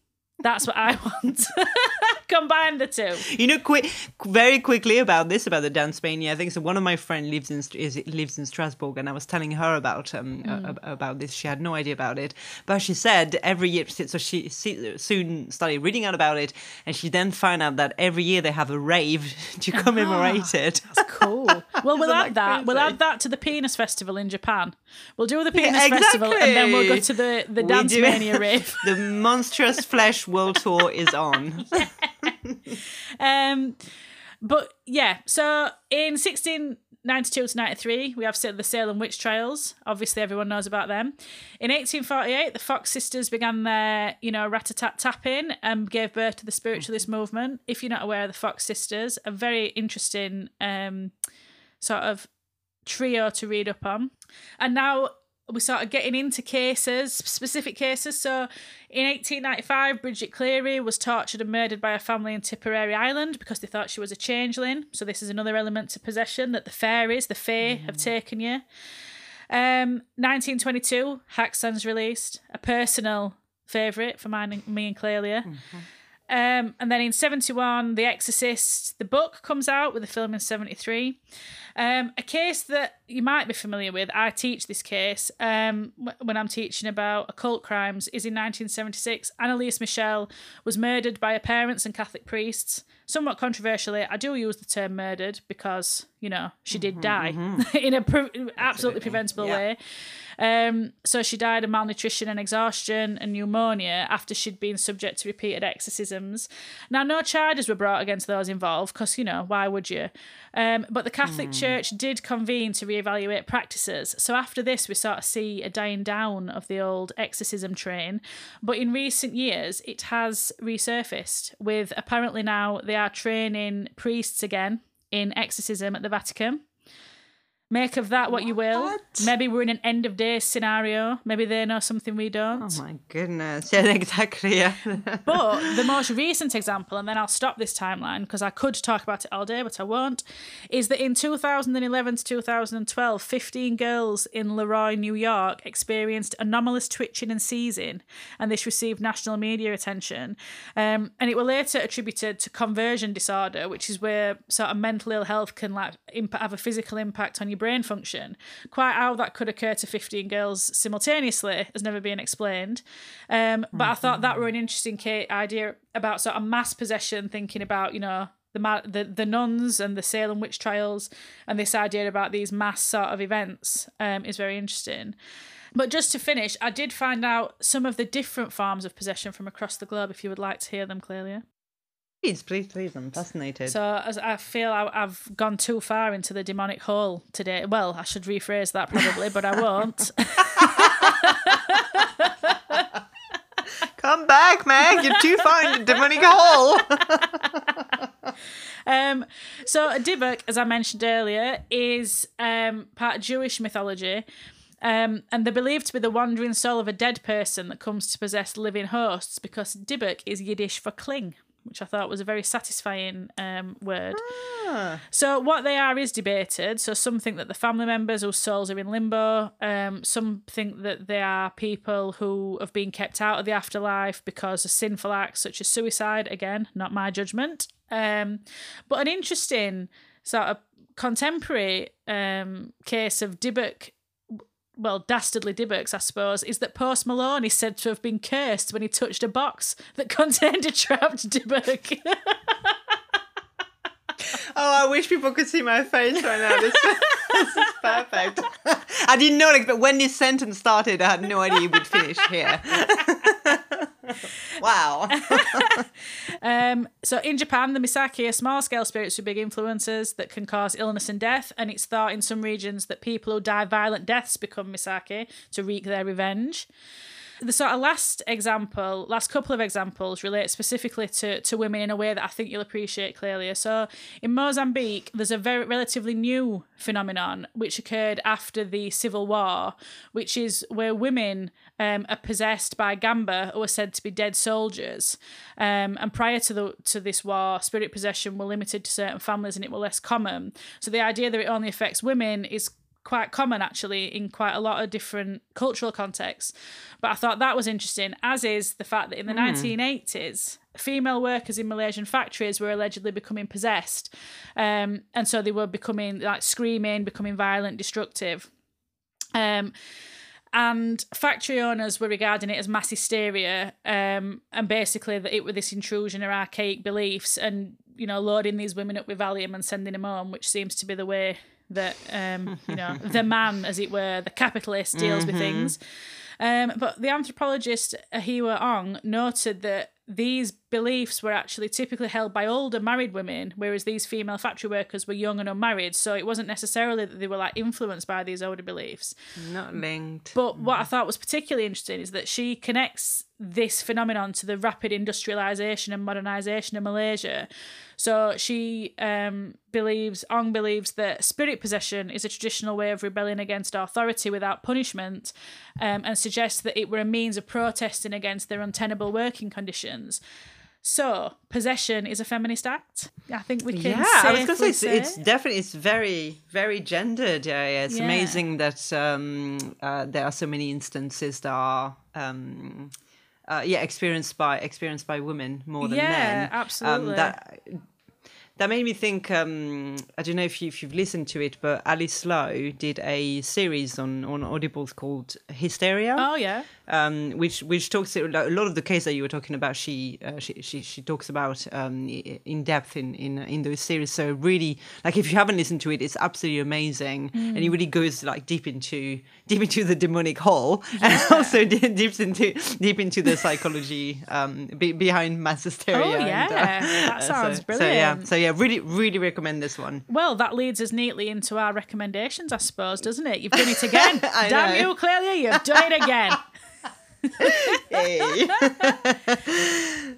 Speaker 1: That's what I want. Combine the two.
Speaker 2: You know, quick, very quickly about this about the dance mania. I think so. One of my friends lives in is, lives in Strasbourg, and I was telling her about um mm. uh, about this. She had no idea about it, but she said every year. So she, she soon started reading out about it, and she then found out that every year they have a rave to commemorate it.
Speaker 1: That's cool. Well, we'll add that. We'll add that to the Penis Festival in Japan. We'll do the Penis yeah, exactly. Festival, and then we'll go to the the dance mania rave.
Speaker 2: the monstrous flesh world tour is on.
Speaker 1: um, but yeah, so in 1692 to 93, we have the Salem witch trials. Obviously, everyone knows about them. In 1848, the Fox sisters began their, you know, rat-a-tat tapping and gave birth to the spiritualist movement. If you're not aware of the Fox sisters, a very interesting um, sort of trio to read up on. And now we started getting into cases, specific cases. So in 1895, Bridget Cleary was tortured and murdered by a family in Tipperary Ireland because they thought she was a changeling. So this is another element to possession that the fairies, the fae, mm. have taken you. Um, 1922, Häxan's released, a personal favourite for mine, me and Clelia. Mm-hmm. Um, and then in 71, The Exorcist, the book comes out with the film in 73. Um, a case that you might be familiar with, I teach this case um, when I'm teaching about occult crimes, is in 1976. Anneliese Michel was murdered by her parents and Catholic priests. Somewhat controversially, I do use the term murdered because, you know, she did mm-hmm, die mm-hmm. in a pre- absolutely preventable yeah. way. Um, so she died of malnutrition and exhaustion and pneumonia after she'd been subject to repeated exorcisms. Now, no charges were brought against those involved because, you know, why would you? Um, but the Catholic mm. Church did convene to reevaluate practices. So after this, we sort of see a dying down of the old exorcism train. But in recent years, it has resurfaced with apparently now they are training priests again in exorcism at the Vatican. Make of that what, what, you will. Maybe we're in an end of day scenario. Maybe they know something we don't.
Speaker 2: Oh my goodness. Yeah, exactly. Yeah.
Speaker 1: but the most recent example, and then I'll stop this timeline because I could talk about it all day, but I won't, is that in 2011 to 2012, 15 girls in Le Roy, New York experienced anomalous twitching and seizing, and this received national media attention. Um, and it was later attributed to conversion disorder, which is where sort of mental ill health can like imp- have a physical impact on your brain function. Quite how that could occur to 15 girls simultaneously has never been explained. Um, but I thought that were an interesting idea about sort of mass possession, thinking about, you know, the, the the nuns and the Salem witch trials and this idea about these mass sort of events um, is very interesting. But just to finish, I did find out some of the different forms of possession from across the globe. If you would like to hear them, Clelia.
Speaker 2: Please, please, please. I'm fascinated.
Speaker 1: So as I feel I, have gone too far into the demonic hole today. Well, I should rephrase that probably, but I won't.
Speaker 2: Come back, Meg. You're too far in the demonic hole.
Speaker 1: um, so Dybbuk, as I mentioned earlier, is um, part of Jewish mythology. Um, and they're believed to be the wandering soul of a dead person that comes to possess living hosts because Dybbuk is Yiddish for cling. Which I thought was a very satisfying um, word.
Speaker 2: Ah.
Speaker 1: So what they are is debated. So some think that the family members whose souls are in limbo. Um, some think that they are people who have been kept out of the afterlife because of sinful acts such as suicide. Again, not my judgment. Um, but an interesting sort of contemporary um, case of Dybbuk. Well, dastardly Dybbuk's, I suppose, is that Post Malone is said to have been cursed when he touched a box that contained a trapped Dybbuk.
Speaker 2: Oh, I wish people could see my face right now. This, this is perfect. I didn't know, like, but when this sentence started, I had no idea it would finish here. wow.
Speaker 1: Um, so in Japan, the Misaki are small scale spirits with big influences that can cause illness and death, and it's thought in some regions that people who die violent deaths become Misaki to wreak their revenge. The sort of last example, last couple of examples relate specifically to, to women in a way that I think you'll appreciate Clelia. So in Mozambique, there's a very relatively new phenomenon which occurred after the civil war, which is where women um, are possessed by gamba who are said to be dead soldiers. Um, and prior to the to this war, spirit possession were limited to certain families and it were less common. So the idea that it only affects women is quite common actually in quite a lot of different cultural contexts. But I thought that was interesting, as is the fact that in the 1980s, female workers in Malaysian factories were allegedly becoming possessed. Um, and so they were becoming like screaming, becoming violent, destructive. Um, and factory owners were regarding it as mass hysteria, um, and basically that it was this intrusion of archaic beliefs, and you know, loading these women up with Valium and sending them home, which seems to be the way that um, you know the man, as it were, the capitalist deals with things. Um, but the anthropologist Aihwa Ong noted that these beliefs were actually typically held by older married women, whereas these female factory workers were young and unmarried. So it wasn't necessarily that they were like influenced by these older beliefs.
Speaker 2: Not linked.
Speaker 1: But what I thought was particularly interesting is that she connects this phenomenon to the rapid industrialization and modernization of Malaysia. So she um, believes, Ong believes that spirit possession is a traditional way of rebelling against authority without punishment um, and suggests that it were a means of protesting against their untenable working conditions. So, possession is a feminist act. I think we can
Speaker 2: yeah, I was gonna say it's,
Speaker 1: say.
Speaker 2: it's definitely it's very very gendered. Yeah, yeah. It's
Speaker 1: Yeah.
Speaker 2: amazing that um, uh, there are so many instances that are um, uh, yeah experienced by experienced by women more than
Speaker 1: Yeah,
Speaker 2: men.
Speaker 1: absolutely.
Speaker 2: Um, that that made me think. Um, I don't know if, you, if you've listened to it, but Alice Lowe did a series on on Audible called Hysteria
Speaker 1: Oh, yeah.
Speaker 2: Um, which which talks a lot of the case that you were talking about. She uh, she, she she talks about um, in depth in in in those series. So really, like if you haven't listened to it, it's absolutely amazing, and it really goes like deep into deep into the demonic hole, and also de- deep into deep into the psychology um, be, behind mass hysteria.
Speaker 1: Oh,
Speaker 2: and,
Speaker 1: yeah. That
Speaker 2: so-
Speaker 1: sounds
Speaker 2: So yeah, so yeah, really really recommend this one.
Speaker 1: Well, that leads us neatly into our recommendations, I suppose, doesn't it? You've done it again. Damn
Speaker 2: know.
Speaker 1: you, Clelia, you've done it again.
Speaker 2: Yay.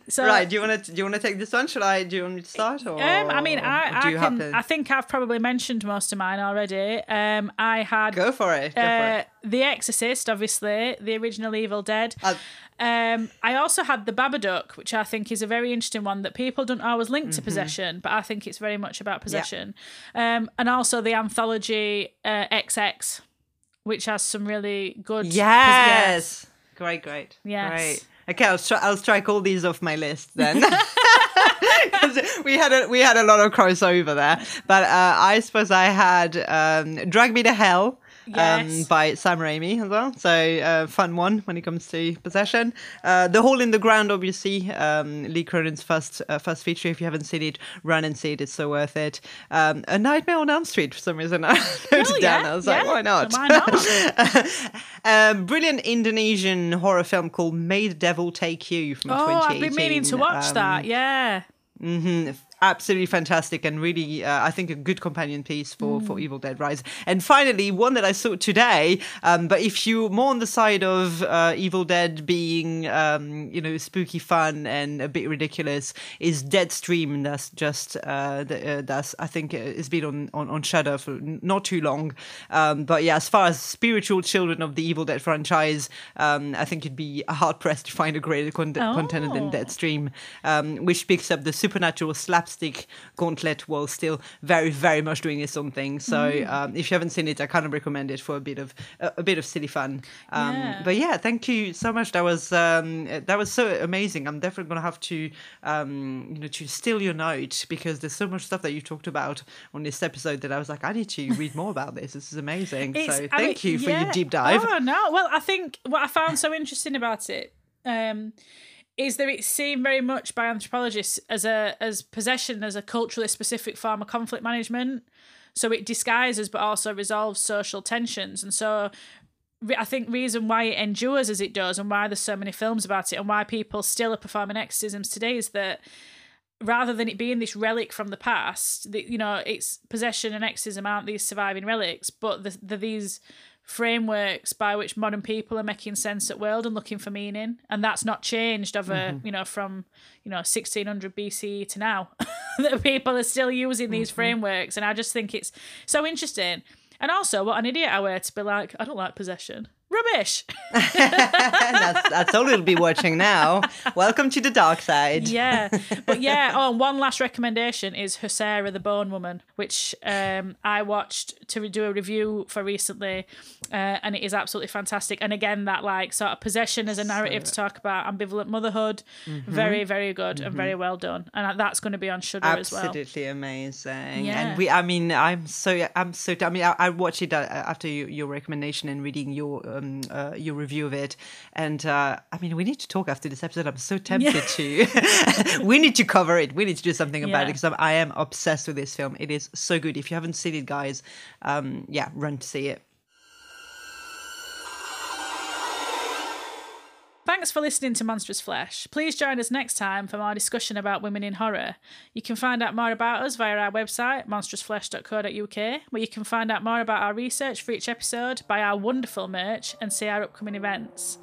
Speaker 1: So,
Speaker 2: right, do you want to do you want to take this one? Should I? Do you want me to start? Or,
Speaker 1: Um, I mean, I, I can.
Speaker 2: to-
Speaker 1: I think I've probably mentioned most of mine already. Um, I had
Speaker 2: Go for it. Go for
Speaker 1: uh,
Speaker 2: it.
Speaker 1: The Exorcist, obviously, the original Evil Dead.
Speaker 2: Uh,
Speaker 1: Um, I also had The Babadook, which I think is a very interesting one that people don't always link
Speaker 2: Mm-hmm.
Speaker 1: to possession, but I think it's very much about possession. Um, and also the anthology uh, XX, which has some really good.
Speaker 2: Yes. Great, great.
Speaker 1: Yes.
Speaker 2: Great. Okay, I'll, stri- I'll strike all these off my list then. we had a we had a lot of crossover there, but uh, I suppose I had um, "Drag Me to Hell" um, by Sam Raimi as well. So uh, fun one when it comes to possession. Uh, "The Hole in the Ground," obviously, um, Lee Cronin's first uh, first feature. If you haven't seen it, run and see it. It's so worth it. Um, "A Nightmare on Elm Street" for some reason I noted
Speaker 1: Oh,
Speaker 2: down.
Speaker 1: yeah,
Speaker 2: I was like,
Speaker 1: yeah.
Speaker 2: why not?
Speaker 1: Why not?
Speaker 2: a brilliant Indonesian horror film called May the Devil Take You from
Speaker 1: Oh,
Speaker 2: 2018.
Speaker 1: I've been meaning to watch
Speaker 2: Um,
Speaker 1: that. Yeah.
Speaker 2: mhm. Absolutely fantastic and really uh, i think a good companion piece for for evil dead rise. And finally one that i saw today um, but if you more on the side of uh, evil dead being um, you know spooky fun and a bit ridiculous is deadstream. That's just uh, the, uh, that's i think uh, it's been on, on on shudder for not too long. Um, but yeah as far as spiritual children of the evil dead franchise um, i think you'd be hard pressed to find a greater con- contender than
Speaker 1: Oh.
Speaker 2: deadstream um, which picks up the supernatural slapstick gauntlet while still very very much doing his own thing so
Speaker 1: Mm.
Speaker 2: um, if you haven't seen it i kind of recommend it for a bit of a, a bit of silly fun um,
Speaker 1: Yeah.
Speaker 2: but yeah thank you so much that was um, that was so amazing i'm definitely gonna have to um, you know to steal your note because there's so much stuff that you talked about on this episode that i was like i need to read more about this this is amazing
Speaker 1: It's-
Speaker 2: so
Speaker 1: I
Speaker 2: thank
Speaker 1: mean,
Speaker 2: you for
Speaker 1: yeah.
Speaker 2: your deep dive
Speaker 1: Oh no! Well, I think what I found so interesting about it um, is that it's seen very much by anthropologists as a as possession as a culturally specific form of conflict management. So it disguises but also resolves social tensions, and so I think reason why it endures as it does, and why there's so many films about it, and why people still are performing exorcisms today is that rather than it being this relic from the past, the, you know, it's possession and exorcism aren't these surviving relics, but the, the these frameworks by which modern people are making sense at world and looking for meaning, and that's not changed over mm-hmm. you know from you know 1600 bc to now. that people are still using these mm-hmm. frameworks, and I just think it's so interesting. And also, what an idiot I were to be like, I don't like possession. Rubbish.
Speaker 2: that's, that's all we'll be watching now. Welcome to the dark side.
Speaker 1: Yeah. But yeah oh and one last recommendation is Huesera the Bone Woman which um I watched to do a review for recently uh, and it is absolutely fantastic. And again that like sort of possession as a narrative to talk about ambivalent motherhood.
Speaker 2: Mm-hmm.
Speaker 1: very very good and very well done. And that's going to be on Shudder as well.
Speaker 2: Absolutely amazing.
Speaker 1: Yeah.
Speaker 2: and we i mean i'm so i'm so i mean i, I watched it uh, after you, your recommendation and reading your um uh, your review of it. And uh i mean we need to talk after this episode. I'm so tempted to we need to cover it. We need to do something about
Speaker 1: Yeah.
Speaker 2: it because I'm, i am obsessed with this film. It is so good. If you haven't seen it guys um yeah run to see it
Speaker 1: Thanks for listening to Monstrous Flesh. Please join us next time for more discussion about women in horror. You can find out more about us via our website, monstrousflesh.co.uk, where you can find out more about our research for each episode, buy our wonderful merch, and see our upcoming events.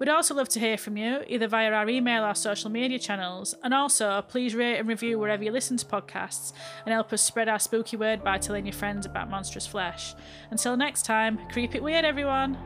Speaker 1: We'd also love to hear from you, either via our email or social media channels, and also please rate and review wherever you listen to podcasts and help us spread our spooky word by telling your friends about Monstrous Flesh. Until next time, creep it weird, everyone!